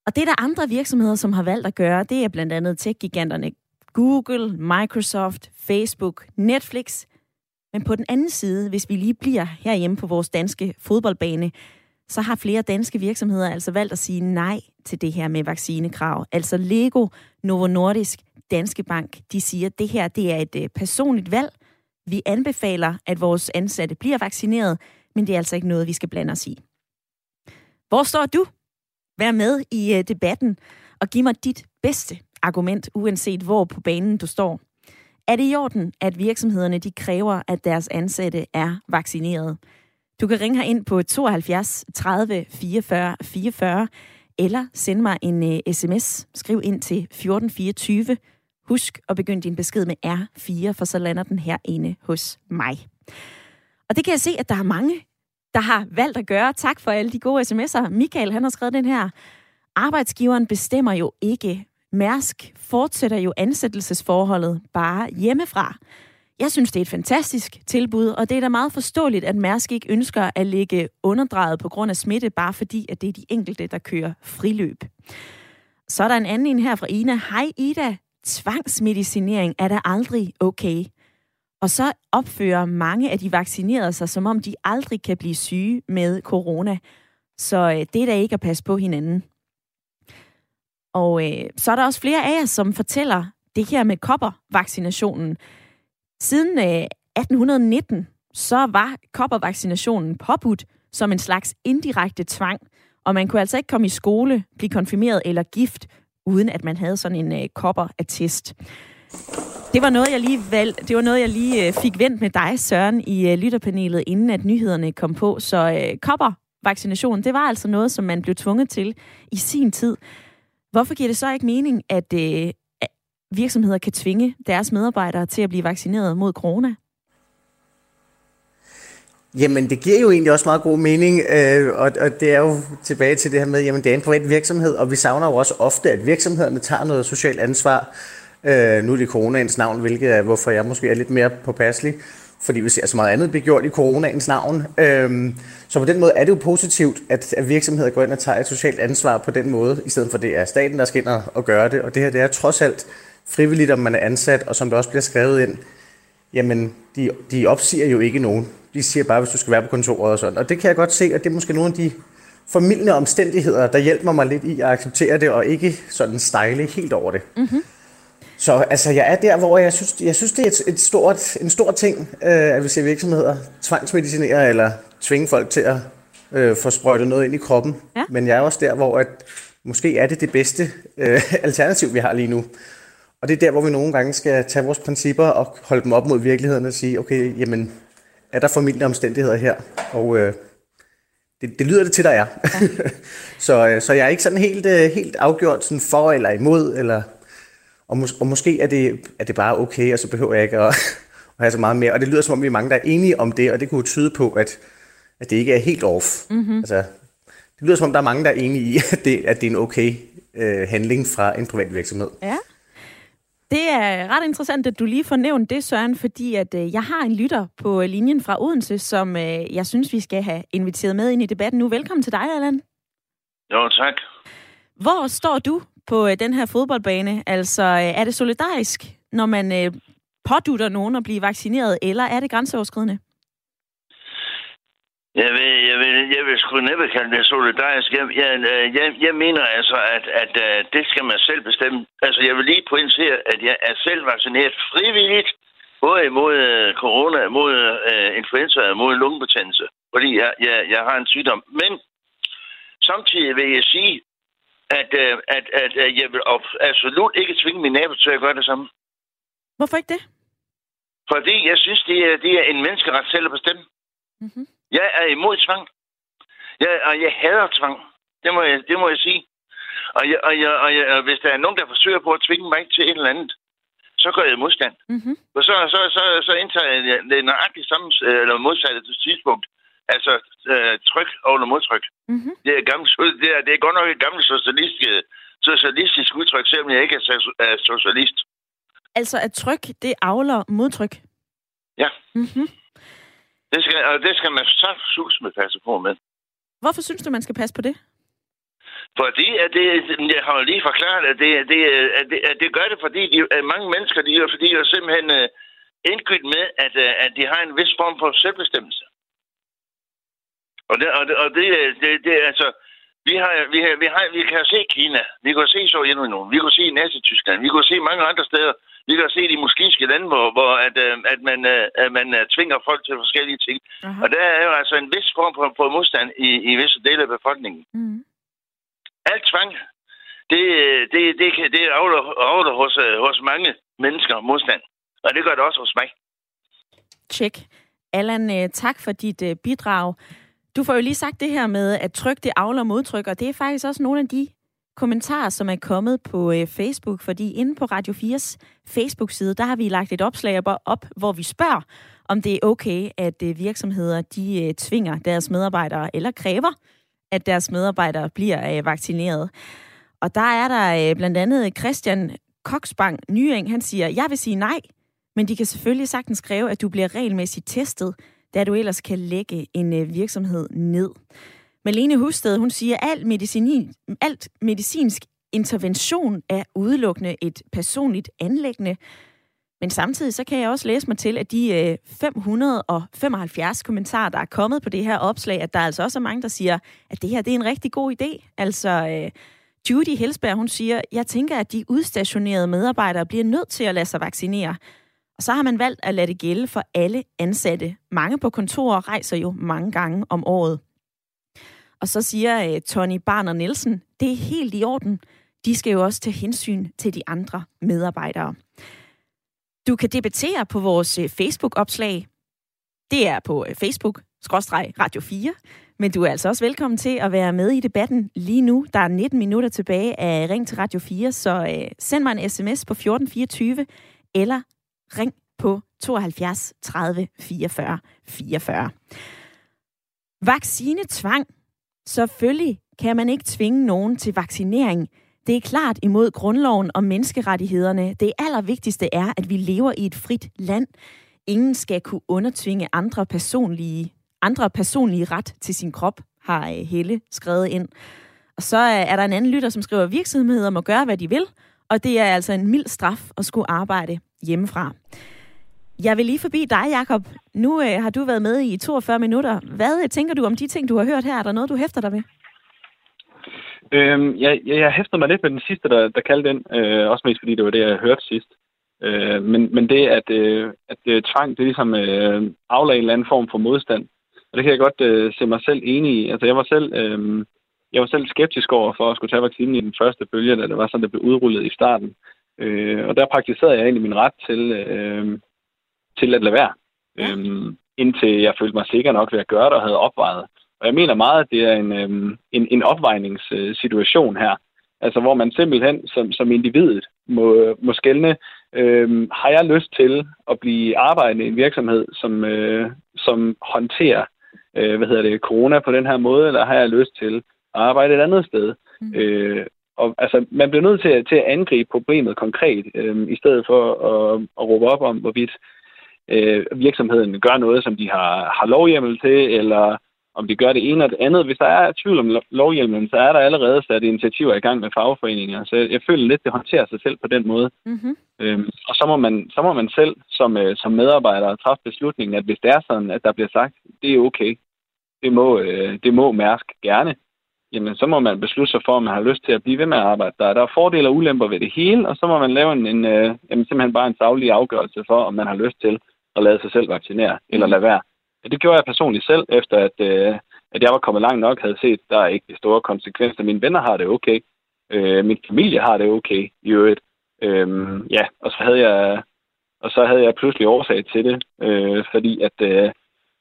Og det er der andre virksomheder, som har valgt at gøre. Det er blandt andet tech-giganterne Google, Microsoft, Facebook, Netflix. Men på den anden side, hvis vi lige bliver herhjemme på vores danske fodboldbane, så har flere danske virksomheder altså valgt at sige nej til det her med vaccinekrav. Altså Lego, Novo Nordisk, Danske Bank, de siger, at det her det er et øh, personligt valg. Vi anbefaler, at vores ansatte bliver vaccineret, men det er altså ikke noget, vi skal blande os i. Hvor står du? Vær med i øh, debatten og giv mig dit bedste argument, uanset hvor på banen du står. Er det i orden, at virksomhederne de kræver, at deres ansatte er vaccineret? Du kan ringe her ind på 72 30 44 44, eller send mig en øh, uh, sms. Skriv ind til 1424. Husk at begynde din besked med R4, for så lander den her inde hos mig. Og det kan jeg se, at der er mange, der har valgt at gøre. Tak for alle de gode sms'er. Michael, han har skrevet den her. Arbejdsgiveren bestemmer jo ikke. Mærsk fortsætter jo ansættelsesforholdet bare hjemmefra. Jeg synes, det er et fantastisk tilbud, og det er da meget forståeligt, at Mærsk ikke ønsker at ligge underdrejet på grund af smitte, bare fordi, at det er de enkelte, der kører friløb. Så er der en anden en her fra Ina. Hej Ida, tvangsmedicinering er da aldrig okay. Og så opfører mange af de vaccinerede sig, som om de aldrig kan blive syge med corona. Så øh, det er da ikke at passe på hinanden. Og øh, så er der også flere af jer, som fortæller det her med koppervaccinationen. Siden øh, 1819, så var koppervaccinationen påbudt som en slags indirekte tvang, og man kunne altså ikke komme i skole, blive konfirmeret eller gift, uden at man havde sådan en øh, kopperattest. Det var noget, jeg lige valg, det var noget, jeg lige øh, fik vendt med dig, Søren, i øh, lytterpanelet, inden at nyhederne kom på. Så øh, koppervaccination, det var altså noget, som man blev tvunget til i sin tid. Hvorfor giver det så ikke mening, at øh, virksomheder kan tvinge deres medarbejdere til at blive vaccineret mod corona? Jamen, det giver jo egentlig også meget god mening, øh, og, og det er jo tilbage til det her med, jamen det er en privat virksomhed, og vi savner jo også ofte, at virksomhederne tager noget socialt ansvar. Øh, nu er det coronaens navn, hvilket er, hvorfor jeg måske er lidt mere påpasselig, fordi vi ser så altså, meget andet blive gjort i coronaens navn. Øhm, så på den måde er det jo positivt, at, at virksomheder går ind og tager et socialt ansvar på den måde, i stedet for det er staten, der skal ind og gøre det. Og det her det er trods alt frivilligt, om man er ansat, og som der også bliver skrevet ind, jamen de, de opsiger jo ikke nogen. De siger bare, hvis du skal være på kontoret og sådan. Og det kan jeg godt se, at det er måske nogle af de formidlende omstændigheder, der hjælper mig lidt i at acceptere det, og ikke sådan stejle helt over det. Mm-hmm. Så altså, jeg er der, hvor jeg synes, jeg synes det er et, et stort, en stor ting, øh, at vi ser virksomheder tvangsmedicinere eller tvinge folk til at øh, få sprøjtet noget ind i kroppen. Ja. Men jeg er også der, hvor at, måske er det det bedste øh, alternativ, vi har lige nu. Og det er der, hvor vi nogle gange skal tage vores principper og holde dem op mod virkeligheden og sige, okay, jamen, er der formidlende omstændigheder her? Og øh, det, det lyder det til, der er. Ja. så, øh, så jeg er ikke sådan helt, øh, helt afgjort sådan for eller imod, eller, og, mås- og måske er det, er det bare okay, og så behøver jeg ikke at, at have så meget mere. Og det lyder som om, vi er mange, der er enige om det, og det kunne tyde på, at, at det ikke er helt off. Mm-hmm. Altså, det lyder som om, der er mange, der er enige i, at det, at det er en okay øh, handling fra en privat virksomhed. Ja. Det er ret interessant, at du lige får nævnt det, Søren, fordi at øh, jeg har en lytter på linjen fra Odense, som øh, jeg synes, vi skal have inviteret med ind i debatten nu. Velkommen til dig, Allan. Jo, tak. Hvor står du på øh, den her fodboldbane? Altså, øh, er det solidarisk, når man øh, pådutter nogen at blive vaccineret, eller er det grænseoverskridende? Jeg vil, jeg vil, jeg vil sgu næppe kalde det solidarisk. Jeg, jeg, øh, jeg, jeg mener altså, at, at, at det skal man selv bestemme. Altså, jeg vil lige pointere, at jeg er selv vaccineret frivilligt, både imod øh, corona, mod uh, influenza og mod lungebetændelse, fordi jeg, jeg, jeg har en sygdom. Men samtidig vil jeg sige, at, uh, at, at, at jeg vil absolut ikke tvinge min nabo til at gøre det samme. Hvorfor ikke det? Fordi jeg synes, det er, det er en menneskeret selv at bestemme. Mm-hmm. Jeg er imod tvang. Jeg, og jeg hader tvang. Det må jeg, det må jeg sige. Og, jeg, og, jeg, og, jeg, og hvis der er nogen, der forsøger på at tvinge mig til et eller andet, så gør jeg modstand. Mm-hmm. Og så, så, så, så indtager jeg det nøjagtigt samme, eller modsatte tidspunkt. Altså øh, tryk over modtryk. Mm-hmm. Det er, gammelt, det, er, det er godt nok et gammelt socialistisk, socialistisk udtryk, selvom jeg ikke er socialist. Altså at tryk, det avler modtryk? Ja. Mm-hmm. Det skal, og det skal man så sus med passe på med. Hvorfor synes du, man skal passe på det? Fordi at det, jeg har jo lige forklaret, at det, det, at det, at det gør det, fordi de, at mange mennesker, de fordi de er simpelthen indgydt med, at, uh, at de har en vis form for selvbestemmelse. Og det, og det, og det, det, det altså, vi, har, vi, har, vi, har, vi kan se Kina, vi kan se Sovjetunionen, vi kan se Nazi-Tyskland, vi kan se mange andre steder, vi kan se de muslimske lande, hvor, hvor at, øh, at man, øh, at man øh, tvinger folk til forskellige ting. Aha. Og der er jo altså en vis form for, for modstand i, i visse dele af befolkningen. Mm. Alt tvang, det, det, det, det, det afler hos, hos mange mennesker modstand. Og det gør det også hos mig. Tjek. Allan, tak for dit bidrag. Du får jo lige sagt det her med, at tryk det afler modtryk, og det er faktisk også nogle af de kommentarer, som er kommet på øh, Facebook, fordi inde på Radio 4's Facebook-side, der har vi lagt et opslag op, hvor vi spørger, om det er okay, at øh, virksomheder de øh, tvinger deres medarbejdere, eller kræver, at deres medarbejdere bliver øh, vaccineret. Og der er der øh, blandt andet Christian Koksbang Nyeng, han siger, jeg vil sige nej, men de kan selvfølgelig sagtens kræve, at du bliver regelmæssigt testet, da du ellers kan lægge en øh, virksomhed ned. Malene Husted, hun siger, at alt, medicin, alt medicinsk intervention er udelukkende et personligt anlæggende. Men samtidig så kan jeg også læse mig til, at de øh, 575 kommentarer, der er kommet på det her opslag, at der er altså også er mange, der siger, at det her det er en rigtig god idé. Altså, øh, Judy Helsberg, hun siger, jeg tænker, at de udstationerede medarbejdere bliver nødt til at lade sig vaccinere. Og så har man valgt at lade det gælde for alle ansatte. Mange på kontorer rejser jo mange gange om året. Og så siger uh, Tony Barner Nielsen, det er helt i orden. De skal jo også tage hensyn til de andre medarbejdere. Du kan debattere på vores øh, Facebook-opslag. Det er på øh, Facebook, skråstreg Radio 4. Men du er altså også velkommen til at være med i debatten lige nu. Der er 19 minutter tilbage af Ring til Radio 4, så send mig en sms på 1424, eller ring på 72 30 44 44. Vaccinetvang Selvfølgelig kan man ikke tvinge nogen til vaccinering. Det er klart imod grundloven og menneskerettighederne. Det allervigtigste er, at vi lever i et frit land. Ingen skal kunne undertvinge andre personlige, andre personlige ret til sin krop, har øh, Helle skrevet ind. Og så øh, er der en anden lytter, som skriver, at virksomheder må gøre, hvad de vil, og det er altså en mild straf at skulle arbejde hjemmefra. Jeg vil lige forbi dig, Jakob. Nu øh, har du været med i 42 minutter. Hvad øh, tænker du om de ting, du har hørt her? Er der noget, du hæfter dig ved? Øhm, jeg, jeg, jeg hæfter mig lidt med den sidste, der, der kaldte den. Øh, også mest fordi det var det, jeg hørte sidst. Øh, men, men det, at, øh, at øh, tvang, det ligesom øh, aflag en eller anden form for modstand. Og det kan jeg godt øh, se mig selv enig i. Altså, jeg var selv... Øh, jeg var selv skeptisk over for at skulle tage vaccinen i den første bølge, da det var sådan, det blev udrullet i starten. Øh, og der praktiserede jeg egentlig min ret til, øh, til at lade være. Ja. Øhm, indtil jeg følte mig sikker nok ved at gøre det og havde opvejet. Og jeg mener meget, at det er en, øhm, en, en opvejningssituation her. Altså hvor man simpelthen som, som individet må, må skælne, øhm, har jeg lyst til at blive arbejdende i en virksomhed, som, øh, som håndterer øh, hvad hedder det, corona på den her måde, eller har jeg lyst til at arbejde et andet sted? Mm. Øh, og altså, man bliver nødt til, til at angribe problemet konkret, øh, i stedet for at, at råbe op om, hvorvidt øh, virksomheden gør noget, som de har, har lovhjemmel til, eller om de gør det ene eller det andet. Hvis der er tvivl om lovhjelmen, så er der allerede sat initiativer i gang med fagforeninger. Så jeg føler lidt, det håndterer sig selv på den måde. Mm-hmm. Øhm, og så må, man, så må man selv som, øh, som medarbejder træffe beslutningen, at hvis det er sådan, at der bliver sagt, det er okay, det må, øh, det må Mærsk gerne, jamen så må man beslutte sig for, om man har lyst til at blive ved med at arbejde der. Der er fordele og ulemper ved det hele, og så må man lave en, en øh, jamen, simpelthen bare en savlig afgørelse for, om man har lyst til at lade sig selv vaccinere, eller lade være. Det gjorde jeg personligt selv, efter at, øh, at jeg var kommet langt nok, havde set, der er ikke de store konsekvenser. Mine venner har det okay. Øh, min familie har det okay i øvrigt. Øh, ja, og så havde jeg og så havde jeg pludselig årsag til det, øh, fordi at øh,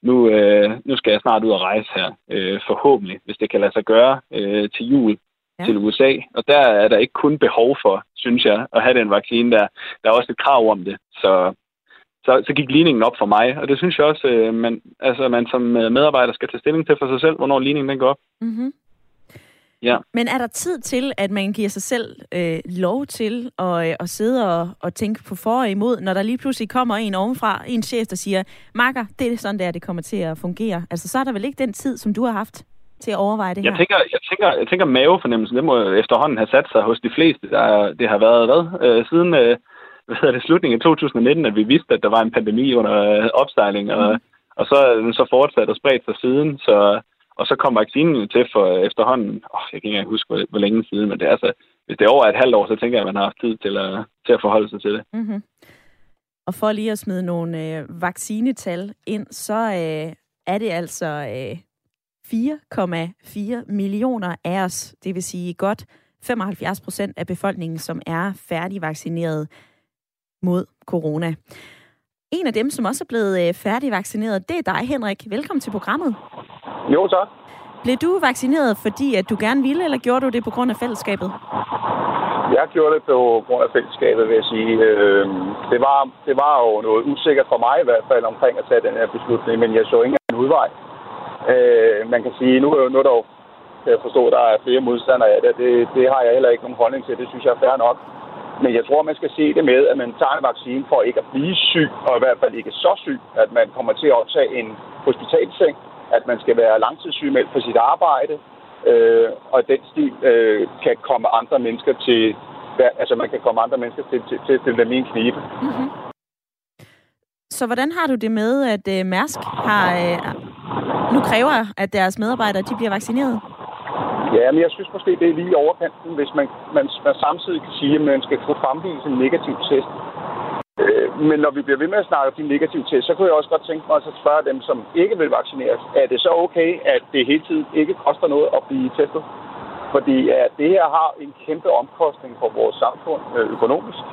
nu, øh, nu skal jeg snart ud og rejse her, øh, forhåbentlig, hvis det kan lade sig gøre øh, til jul ja. til USA. Og der er der ikke kun behov for, synes jeg, at have den vaccine der. Der er også et krav om det. Så så, så gik ligningen op for mig. Og det synes jeg også, øh, man, altså, man som øh, medarbejder skal tage stilling til for sig selv, hvornår ligningen den går op. Mm-hmm. Ja. Men er der tid til, at man giver sig selv øh, lov til at, øh, at sidde og, og tænke på for og imod, når der lige pludselig kommer en ovenfra, en chef, der siger, Marker, det er sådan der, det kommer til at fungere. Altså, så er der vel ikke den tid, som du har haft til at overveje det jeg her? Tænker, jeg tænker, jeg tænker mavefornemmelsen, det må efterhånden have sat sig hos de fleste. Der, det har været, hvad, øh, siden... Øh, hvad hedder det, slutningen af 2019, at vi vidste, at der var en pandemi under øh, opsejling, og, mm. og så er den så fortsat og spredt sig siden, så, og så kom vaccinen til for efterhånden, åh, jeg kan ikke engang huske, hvor, hvor længe siden, men det er altså, hvis det er over et halvt år, så tænker jeg, at man har haft tid til at, til at forholde sig til det. Mm-hmm. Og for lige at smide nogle øh, vaccinetal ind, så øh, er det altså øh, 4,4 millioner af os, det vil sige godt 75 procent af befolkningen, som er færdigvaccineret mod corona. En af dem, som også er blevet øh, færdigvaccineret, det er dig, Henrik. Velkommen til programmet. Jo, tak. Blev du vaccineret, fordi at du gerne ville, eller gjorde du det på grund af fællesskabet? Jeg gjorde det på grund af fællesskabet, vil jeg sige. Øh, det, var, det var jo noget usikkert for mig i hvert fald omkring at tage den her beslutning, men jeg så ingen anden udvej. Øh, man kan sige, nu, nu er der jo, kan jeg forstå, at der er flere modstandere af det. det. Det har jeg heller ikke nogen holdning til. Det synes jeg er fair nok. Men jeg tror, man skal se det med, at man tager en vaccine for ikke at blive syg, og i hvert fald ikke så syg, at man kommer til at optage en hospitalseng, at man skal være langtidssygemeldt på sit arbejde, øh, og den stil øh, kan komme andre mennesker til, altså man kan komme andre mennesker til, til, til, til dem i en knibe. Mm-hmm. Så hvordan har du det med, at øh, Mærsk har, øh, nu kræver, at deres medarbejdere de bliver vaccineret? Ja, men jeg synes måske, det er lige overkanten, hvis man, man, man samtidig kan sige, at man skal få fremvise en negativ test. Øh, men når vi bliver ved med at snakke om de negative test, så kunne jeg også godt tænke mig at spørge dem, som ikke vil vaccineres, er det så okay, at det hele tiden ikke koster noget at blive testet? Fordi at det her har en kæmpe omkostning for vores samfund øh, økonomisk.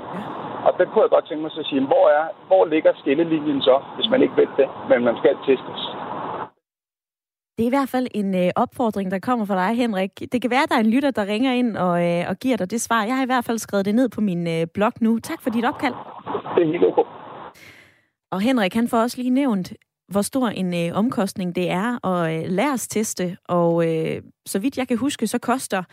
Og det kunne jeg godt tænke mig at sige, hvor, er, hvor ligger skillelinjen så, hvis man ikke vil det, men man skal testes? Det er i hvert fald en øh, opfordring, der kommer fra dig, Henrik. Det kan være, at der er en lytter, der ringer ind og, øh, og giver dig det svar. Jeg har i hvert fald skrevet det ned på min øh, blog nu. Tak for dit opkald. Det er helt okay. Og Henrik, han får også lige nævnt, hvor stor en øh, omkostning det er at øh, lære teste. Og øh, så vidt jeg kan huske, så koster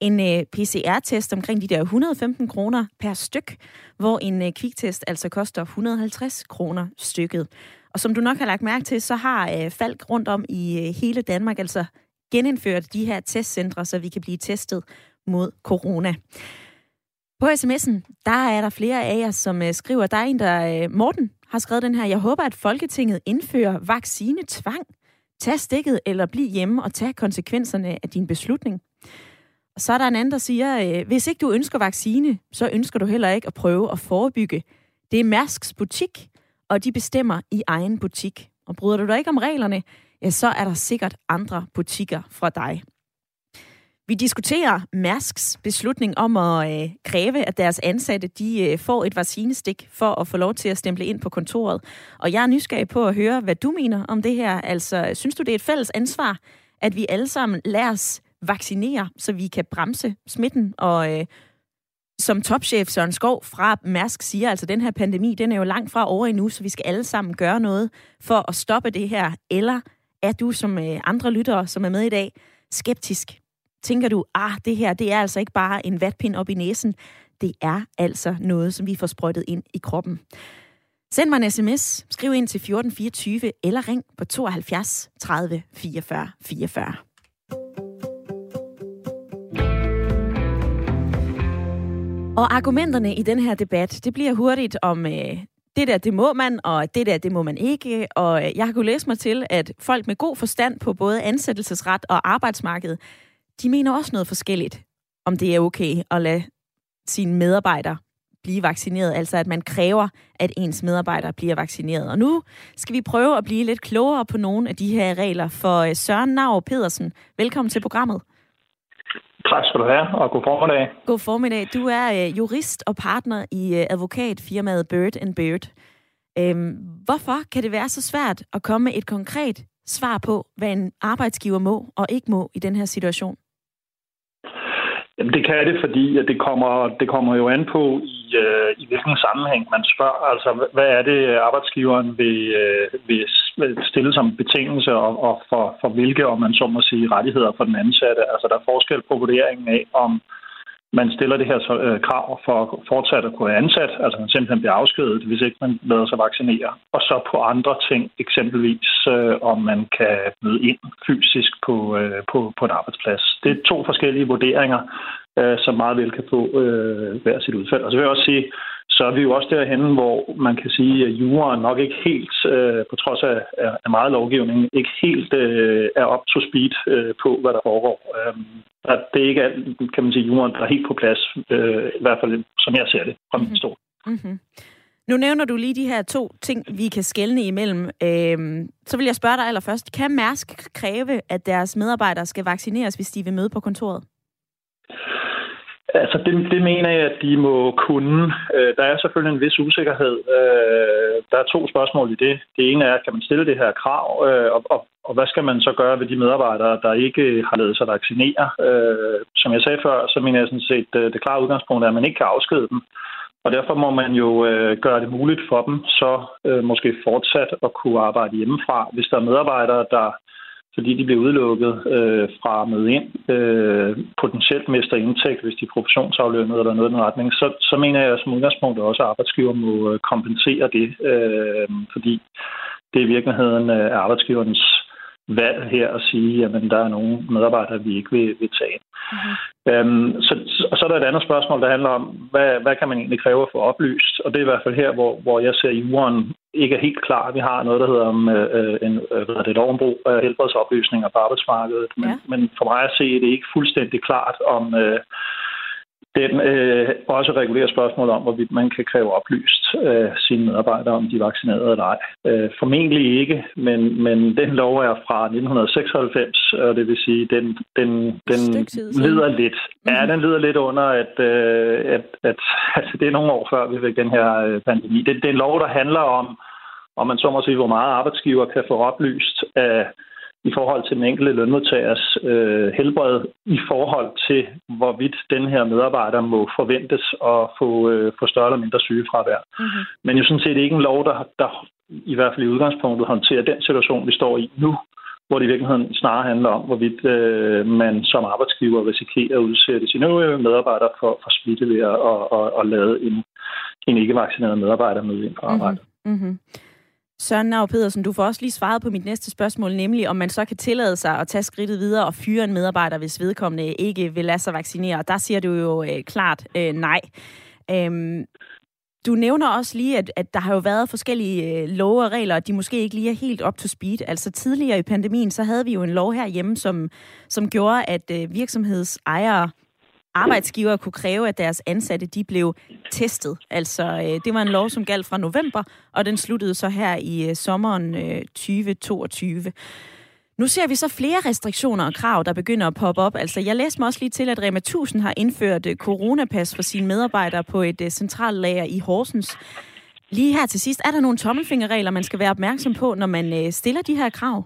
en øh, PCR-test omkring de der 115 kroner per styk, hvor en øh, kviktest altså koster 150 kroner stykket. Og som du nok har lagt mærke til, så har øh, Falk rundt om i øh, hele Danmark altså genindført de her testcentre, så vi kan blive testet mod corona. På sms'en, der er der flere af jer, som øh, skriver, der er en, der, øh, Morten, har skrevet den her, jeg håber, at Folketinget indfører vaccinetvang. Tag stikket eller bliv hjemme og tag konsekvenserne af din beslutning. Og så er der en anden, der siger, øh, hvis ikke du ønsker vaccine, så ønsker du heller ikke at prøve at forebygge. Det er Mærsks butik, og de bestemmer i egen butik. Og bryder du dig ikke om reglerne, ja, så er der sikkert andre butikker fra dig. Vi diskuterer Mærsks beslutning om at øh, kræve, at deres ansatte de øh, får et vaccinestik for at få lov til at stemple ind på kontoret. Og jeg er nysgerrig på at høre, hvad du mener om det her. Altså, synes du, det er et fælles ansvar, at vi alle sammen lader os vaccinere, så vi kan bremse smitten og øh, som topchef Søren Skov fra Mærsk siger, altså den her pandemi, den er jo langt fra over endnu, så vi skal alle sammen gøre noget for at stoppe det her. Eller er du som øh, andre lyttere, som er med i dag, skeptisk? Tænker du, ah, det her, det er altså ikke bare en vatpind op i næsen. Det er altså noget, som vi får sprøjtet ind i kroppen. Send mig en sms, skriv ind til 1424 eller ring på 72 30 44 44. Og argumenterne i den her debat, det bliver hurtigt om, øh, det der, det må man, og det der, det må man ikke. Og øh, jeg har kunnet læse mig til, at folk med god forstand på både ansættelsesret og arbejdsmarked, de mener også noget forskelligt, om det er okay at lade sine medarbejdere blive vaccineret, altså at man kræver, at ens medarbejdere bliver vaccineret. Og nu skal vi prøve at blive lidt klogere på nogle af de her regler. For øh, Søren Nav Pedersen, velkommen til programmet. Tak skal du have, og god formiddag. God formiddag. Du er øh, jurist og partner i øh, advokatfirmaet Bird and Bird. Øhm, hvorfor kan det være så svært at komme med et konkret svar på, hvad en arbejdsgiver må og ikke må i den her situation? Jamen, det kan det, fordi at det, kommer, det kommer jo an på, i, øh, i hvilken sammenhæng man spørger. Altså, hvad er det, arbejdsgiveren vil, øh, vil stille som betingelse, og, og for, for hvilke, om man så må sige, rettigheder for den ansatte? Altså, der er forskel på vurderingen af, om man stiller det her øh, krav for at fortsat at kunne være ansat, altså man simpelthen bliver afskedet, hvis ikke man lader sig vaccinere. Og så på andre ting, eksempelvis øh, om man kan møde ind fysisk på, øh, på, på en arbejdsplads. Det er to forskellige vurderinger, øh, som meget vel kan få øh, hver sit udfald. Og så vil jeg også sige, så er vi jo også derhen, hvor man kan sige, at juraen nok ikke helt, øh, på trods af, af meget lovgivning, ikke helt øh, er up to speed øh, på, hvad der foregår. Øh, at det er ikke alt, kan man sige, juraen der er helt på plads, øh, i hvert fald som jeg ser det fra min mhm. stol. Mm-hmm. Nu nævner du lige de her to ting, vi kan skelne imellem. Øh, så vil jeg spørge dig allerførst. Kan Mærsk kræve, at deres medarbejdere skal vaccineres, hvis de vil møde på kontoret? Altså, det, det mener jeg, at de må kunne. Øh, der er selvfølgelig en vis usikkerhed. Øh, der er to spørgsmål i det. Det ene er, kan man stille det her krav, øh, og, og, og hvad skal man så gøre ved de medarbejdere, der ikke har lavet sig vaccinere? Øh, som jeg sagde før, så mener jeg sådan set, øh, det klare udgangspunkt er, at man ikke kan afskede dem. Og derfor må man jo øh, gøre det muligt for dem, så måske fortsat at kunne arbejde hjemmefra. Hvis der er medarbejdere, der fordi de bliver udelukket øh, fra at møde ind, øh, potentielt mister indtægt, hvis de er professionsaflønnet eller noget i den retning, så, så mener jeg som udgangspunkt også, at arbejdsgiver må øh, kompensere det, øh, fordi det i virkeligheden øh, er arbejdsgiverens valg her at sige, at der er nogle medarbejdere, vi ikke vil, vil tage. Mm-hmm. Øhm, så, og så er der et andet spørgsmål, der handler om, hvad, hvad kan man egentlig kræve at få oplyst? Og det er i hvert fald her, hvor, hvor jeg ser jorden ikke er helt klar. Vi har noget, der hedder um, øh, en, øh, hvad det, lovombrug af helbredsoplysninger på arbejdsmarkedet. Men, ja. men for mig at se, er det ikke fuldstændig klart, om, øh, den øh, også regulerer spørgsmålet om, hvorvidt man kan kræve oplyst øh, sine medarbejdere, om de er vaccineret eller ej. Øh, formentlig ikke, men, men den lov er fra 1996, og det vil sige, den, den, den lider lidt. Mm. Ja, mhm. den lider lidt under, at, øh, at, at altså, det er nogle år før, vi fik den her øh, pandemi. Det, det er en lov, der handler om, om man så må sige, hvor meget arbejdsgiver kan få oplyst af i forhold til den enkelte lønmodtagers øh, helbred, i forhold til, hvorvidt den her medarbejder må forventes at få, øh, få større eller mindre sygefravær. Mm-hmm. Men jo sådan set ikke en lov, der, der i hvert fald i udgangspunktet håndterer den situation, vi står i nu, hvor det i virkeligheden snarere handler om, hvorvidt øh, man som arbejdsgiver risikerer at udsætte sine øvrige medarbejdere for, for smitte ved at og, og, og lade en, en ikke-vaccineret medarbejder møde ind på arbejde. Mm-hmm. Mm-hmm. Søren Nav Pedersen, du får også lige svaret på mit næste spørgsmål, nemlig om man så kan tillade sig at tage skridtet videre og fyre en medarbejder, hvis vedkommende ikke vil lade sig vaccinere. Der siger du jo øh, klart øh, nej. Øhm, du nævner også lige, at, at der har jo været forskellige øh, love og regler, og de måske ikke lige er helt up to speed. Altså tidligere i pandemien, så havde vi jo en lov herhjemme, som, som gjorde, at øh, virksomhedsejere arbejdsgiver kunne kræve, at deres ansatte de blev testet. Altså, øh, det var en lov, som galt fra november, og den sluttede så her i øh, sommeren øh, 2022. Nu ser vi så flere restriktioner og krav, der begynder at poppe op. Altså, jeg læste mig også lige til, at Rema 1000 har indført øh, coronapas for sine medarbejdere på et øh, centralt lager i Horsens. Lige her til sidst, er der nogle tommelfingerregler, man skal være opmærksom på, når man øh, stiller de her krav?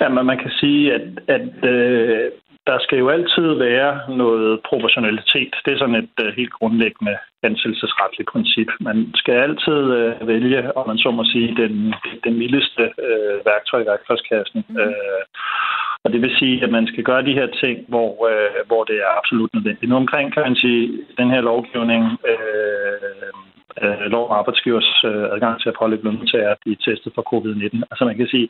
Ja, men man kan sige, at, at øh, der skal jo altid være noget proportionalitet. Det er sådan et uh, helt grundlæggende ansættelsesretligt princip. Man skal altid uh, vælge, om man så må sige, den, den mildeste uh, værktøj i værktøjskassen. Mm. Uh, og det vil sige, at man skal gøre de her ting, hvor, uh, hvor det er absolut nødvendigt. Nu omkring kan man sige, den her lovgivning uh, øh, lov om arbejdsgivers øh, adgang til at pålægge lønmodtagere at er testet for covid-19. Altså man kan sige,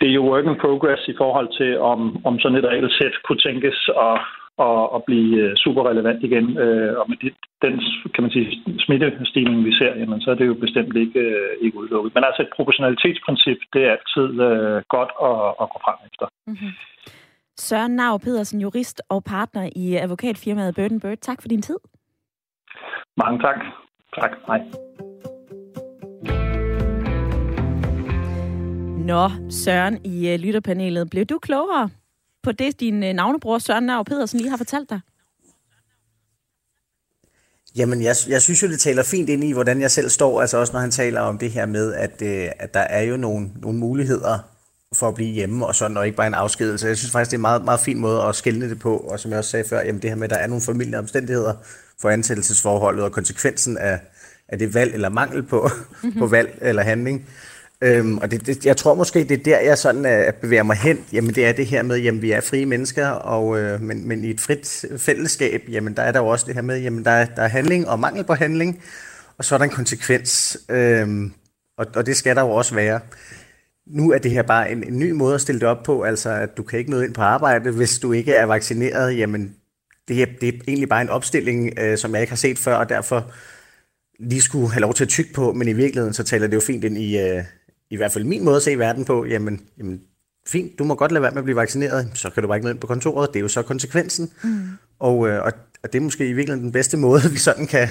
det er jo work in progress i forhold til, om, om sådan et regelsæt kunne tænkes at, at, at blive øh, super relevant igen. Øh, og med den kan man sige, smittestigning, vi ser, jamen, så er det jo bestemt ikke, øh, ikke udelukket. Men altså et proportionalitetsprincip, det er altid godt at, at gå frem efter. Mm-hmm. Søren Nav Pedersen, jurist og partner i advokatfirmaet Bird Bird. Tak for din tid. Mange tak. Tak. Hej. Nå, Søren i uh, lytterpanelet. Blev du klogere på det, din uh, navnebror Søren Nav Pedersen lige har fortalt dig? Jamen, jeg, jeg synes jo, det taler fint ind i, hvordan jeg selv står, altså også når han taler om det her med, at, øh, at der er jo nogle, nogle muligheder for at blive hjemme og sådan, og ikke bare en afskedelse. Jeg synes faktisk, det er en meget, meget fin måde at skille det på, og som jeg også sagde før, jamen det her med, at der er nogle familiære omstændigheder for ansættelsesforholdet, og konsekvensen af, af det valg eller mangel på, mm-hmm. på valg eller handling. Øhm, og det, det, jeg tror måske, det er der, jeg sådan uh, bevæger mig hen. Jamen det er det her med, jamen vi er frie mennesker, og, uh, men, men i et frit fællesskab, jamen der er der jo også det her med, jamen der er, der er handling og mangel på handling, og så er der en konsekvens, øhm, og, og det skal der jo også være. Nu er det her bare en, en ny måde at stille det op på, altså at du kan ikke møde ind på arbejde, hvis du ikke er vaccineret, jamen det er, det er egentlig bare en opstilling, øh, som jeg ikke har set før, og derfor lige skulle have lov til at tykke på, men i virkeligheden så taler det jo fint ind i, øh, i hvert fald min måde at se verden på, jamen, jamen fint, du må godt lade være med at blive vaccineret, så kan du bare ikke ind på kontoret, det er jo så konsekvensen. Mm. Og, øh, og, og det er måske i virkeligheden den bedste måde, vi sådan kan...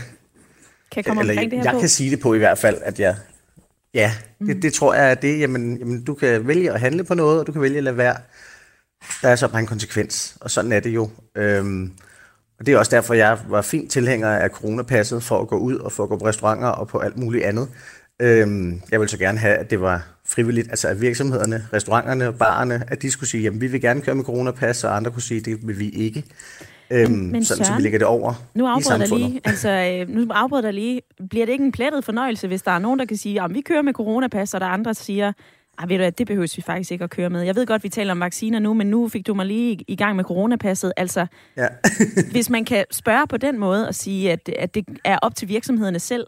Kan komme eller, det her jeg på. kan sige det på i hvert fald, at jeg Ja, mm. det, det tror jeg er det. Jamen, jamen, du kan vælge at handle på noget, og du kan vælge at lade være. Der er så bare en konsekvens, og sådan er det jo. Øhm, og det er også derfor, jeg var fint tilhænger af coronapasset for at gå ud og for at gå på restauranter og på alt muligt andet. Øhm, jeg vil så gerne have, at det var frivilligt, altså at virksomhederne, restauranterne barerne, at de skulle sige, jamen vi vil gerne køre med coronapas, og andre kunne sige, det vil vi ikke. Øhm, men, men sådan, Søren, så vi lægger det over nu afbryder i lige, altså, øh, nu afbryder der lige. Bliver det ikke en plettet fornøjelse, hvis der er nogen, der kan sige, at vi kører med coronapas, og der er andre, der siger, ej, ved du at det behøver vi faktisk ikke at køre med. Jeg ved godt, vi taler om vacciner nu, men nu fik du mig lige i gang med coronapasset. Altså, ja. hvis man kan spørge på den måde og sige, at, at det er op til virksomhederne selv,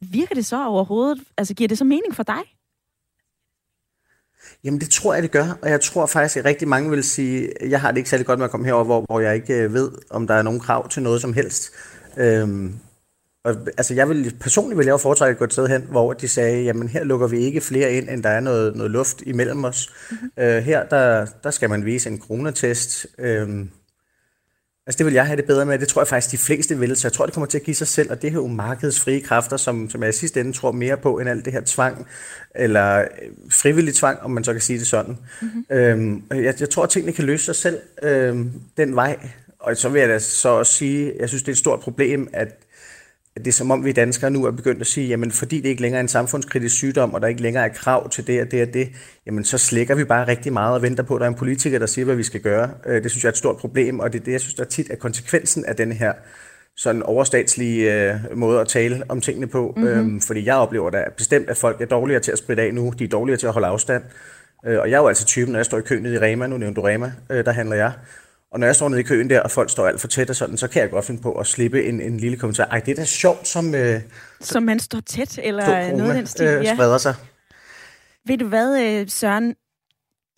virker det så overhovedet? Altså, giver det så mening for dig? Jamen det tror jeg, det gør, og jeg tror faktisk, at rigtig mange vil sige, jeg har det ikke særlig godt med at komme herover, hvor, hvor jeg ikke øh, ved, om der er nogen krav til noget som helst. Øhm, og, altså jeg vil, personligt vil jeg jo foretrække at gå et sted hen, hvor de sagde, jamen her lukker vi ikke flere ind, end der er noget, noget luft imellem os. Mm-hmm. Øh, her der, der skal man vise en coronatest. Øhm, Altså det vil jeg have det bedre med, det tror jeg faktisk de fleste vil, så jeg tror det kommer til at give sig selv, og det er jo markedsfrie kræfter, som, som jeg i sidste ende tror mere på, end alt det her tvang, eller øh, frivillig tvang, om man så kan sige det sådan. Mm-hmm. Øhm, jeg, jeg tror, at tingene kan løse sig selv øhm, den vej, og så vil jeg da så også sige, jeg synes det er et stort problem, at det er som om vi danskere nu er begyndt at sige, jamen fordi det ikke længere er en samfundskritisk sygdom, og der ikke længere er krav til det og det og det, jamen så slækker vi bare rigtig meget og venter på, at der er en politiker, der siger, hvad vi skal gøre. Øh, det synes jeg er et stort problem, og det er det, jeg synes, der tit er konsekvensen af den her sådan overstatslige øh, måde at tale om tingene på. Mm-hmm. Øhm, fordi jeg oplever da bestemt, at folk er dårligere til at spritte af nu, de er dårligere til at holde afstand. Øh, og jeg er jo altså typen, når jeg står i køen i Rema, nu nævnte du Rema, øh, der handler jeg. Og når jeg står nede i køen der, og folk står alt for tæt og sådan, så kan jeg godt finde på at slippe en, en lille kommentar. Ej, det er da sjovt, som... Øh, som man står tæt, eller noget af den stil. Øh, spreder sig. Ved du hvad, øh, Søren?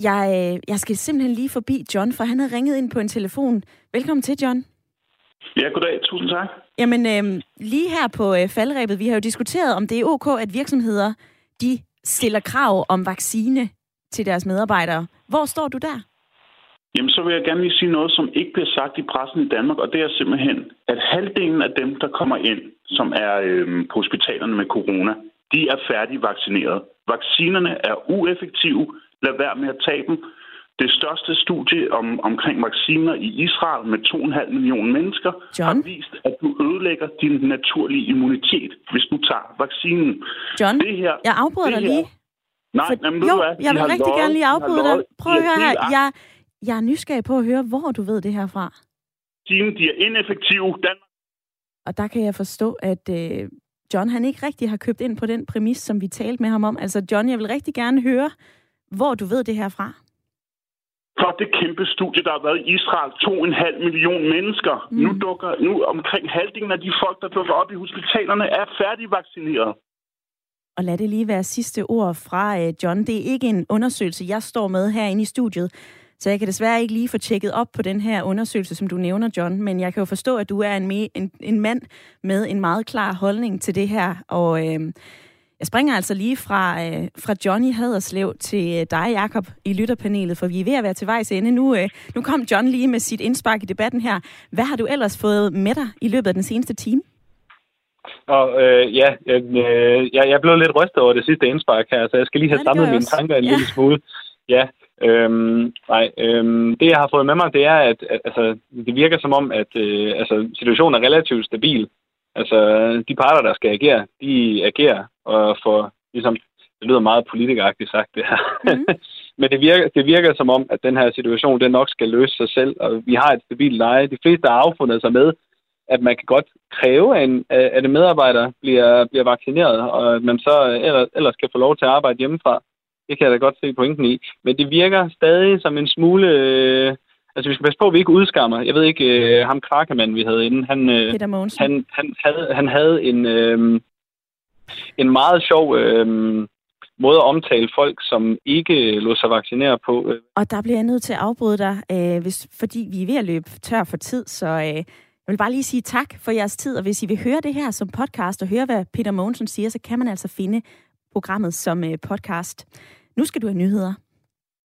Jeg, øh, jeg skal simpelthen lige forbi John, for han har ringet ind på en telefon. Velkommen til, John. Ja, goddag. Tusind tak. Jamen, øh, lige her på øh, faldrebet, vi har jo diskuteret, om det er ok, at virksomheder, de stiller krav om vaccine til deres medarbejdere. Hvor står du der? Jamen, så vil jeg gerne lige sige noget, som ikke bliver sagt i pressen i Danmark, og det er simpelthen, at halvdelen af dem, der kommer ind, som er øhm, på hospitalerne med corona, de er færdigvaccineret. Vaccinerne er ueffektive. Lad være med at tage dem. Det største studie om, omkring vacciner i Israel med 2,5 millioner mennesker John? har vist, at du ødelægger din naturlige immunitet, hvis du tager vaccinen. John, det her, jeg afbryder dig lige. Nej, For, jamen, jo, hvad? jeg vil rigtig løjet, gerne lige afbryde dig. Prøv at høre her. Jeg, jeg er nysgerrig på at høre, hvor du ved det her fra. vaccinen, de er ineffektive. Danmark Og der kan jeg forstå, at øh, John han ikke rigtig har købt ind på den præmis, som vi talte med ham om. Altså John, jeg vil rigtig gerne høre, hvor du ved det her fra. for det kæmpe studie, der har været i Israel, 2,5 million mennesker. Mm. Nu dukker nu omkring halvdelen af de folk, der dukker op i hospitalerne, er færdigvaccineret. Og lad det lige være sidste ord fra øh, John. Det er ikke en undersøgelse, jeg står med herinde i studiet. Så jeg kan desværre ikke lige få tjekket op på den her undersøgelse, som du nævner, John. Men jeg kan jo forstå, at du er en, en, en mand med en meget klar holdning til det her. Og øh, jeg springer altså lige fra, øh, fra Johnny Haderslev til dig, Jakob, i lytterpanelet, for vi er ved at være til vejs ende. Nu, øh, nu kom John lige med sit indspark i debatten her. Hvad har du ellers fået med dig i løbet af den seneste time? Og øh, ja, øh, jeg, jeg blev lidt rystet over det sidste indspark her, så jeg skal lige have samlet mine tanker en ja. lille smule. Ja, øhm, nej, øhm, det jeg har fået med mig, det er, at, at altså, det virker som om, at øh, altså, situationen er relativt stabil. Altså, de parter, der skal agere, de agerer, og for, ligesom, det lyder meget politikeragtigt sagt, det her. Mm. Men det virker, det virker som om, at den her situation, den nok skal løse sig selv, og vi har et stabilt leje. De fleste har affundet sig med, at man kan godt kræve, at, en, at en medarbejder bliver, bliver vaccineret, og at man så ellers, ellers kan få lov til at arbejde hjemmefra. Det kan jeg da godt se pointen i. Men det virker stadig som en smule... Øh, altså, vi skal passe på, at vi ikke udskammer. Jeg ved ikke, øh, ham Krakemann, vi havde inde, han, øh, han, han, havde, han havde en, øh, en meget sjov... Øh, måde at omtale folk, som ikke lå sig vaccinere på. Og der bliver jeg nødt til at afbryde dig, øh, hvis, fordi vi er ved at løbe tør for tid, så øh, jeg vil bare lige sige tak for jeres tid, og hvis I vil høre det her som podcast og høre, hvad Peter Mogensen siger, så kan man altså finde programmet som øh, podcast. Nu skal du have nyheder.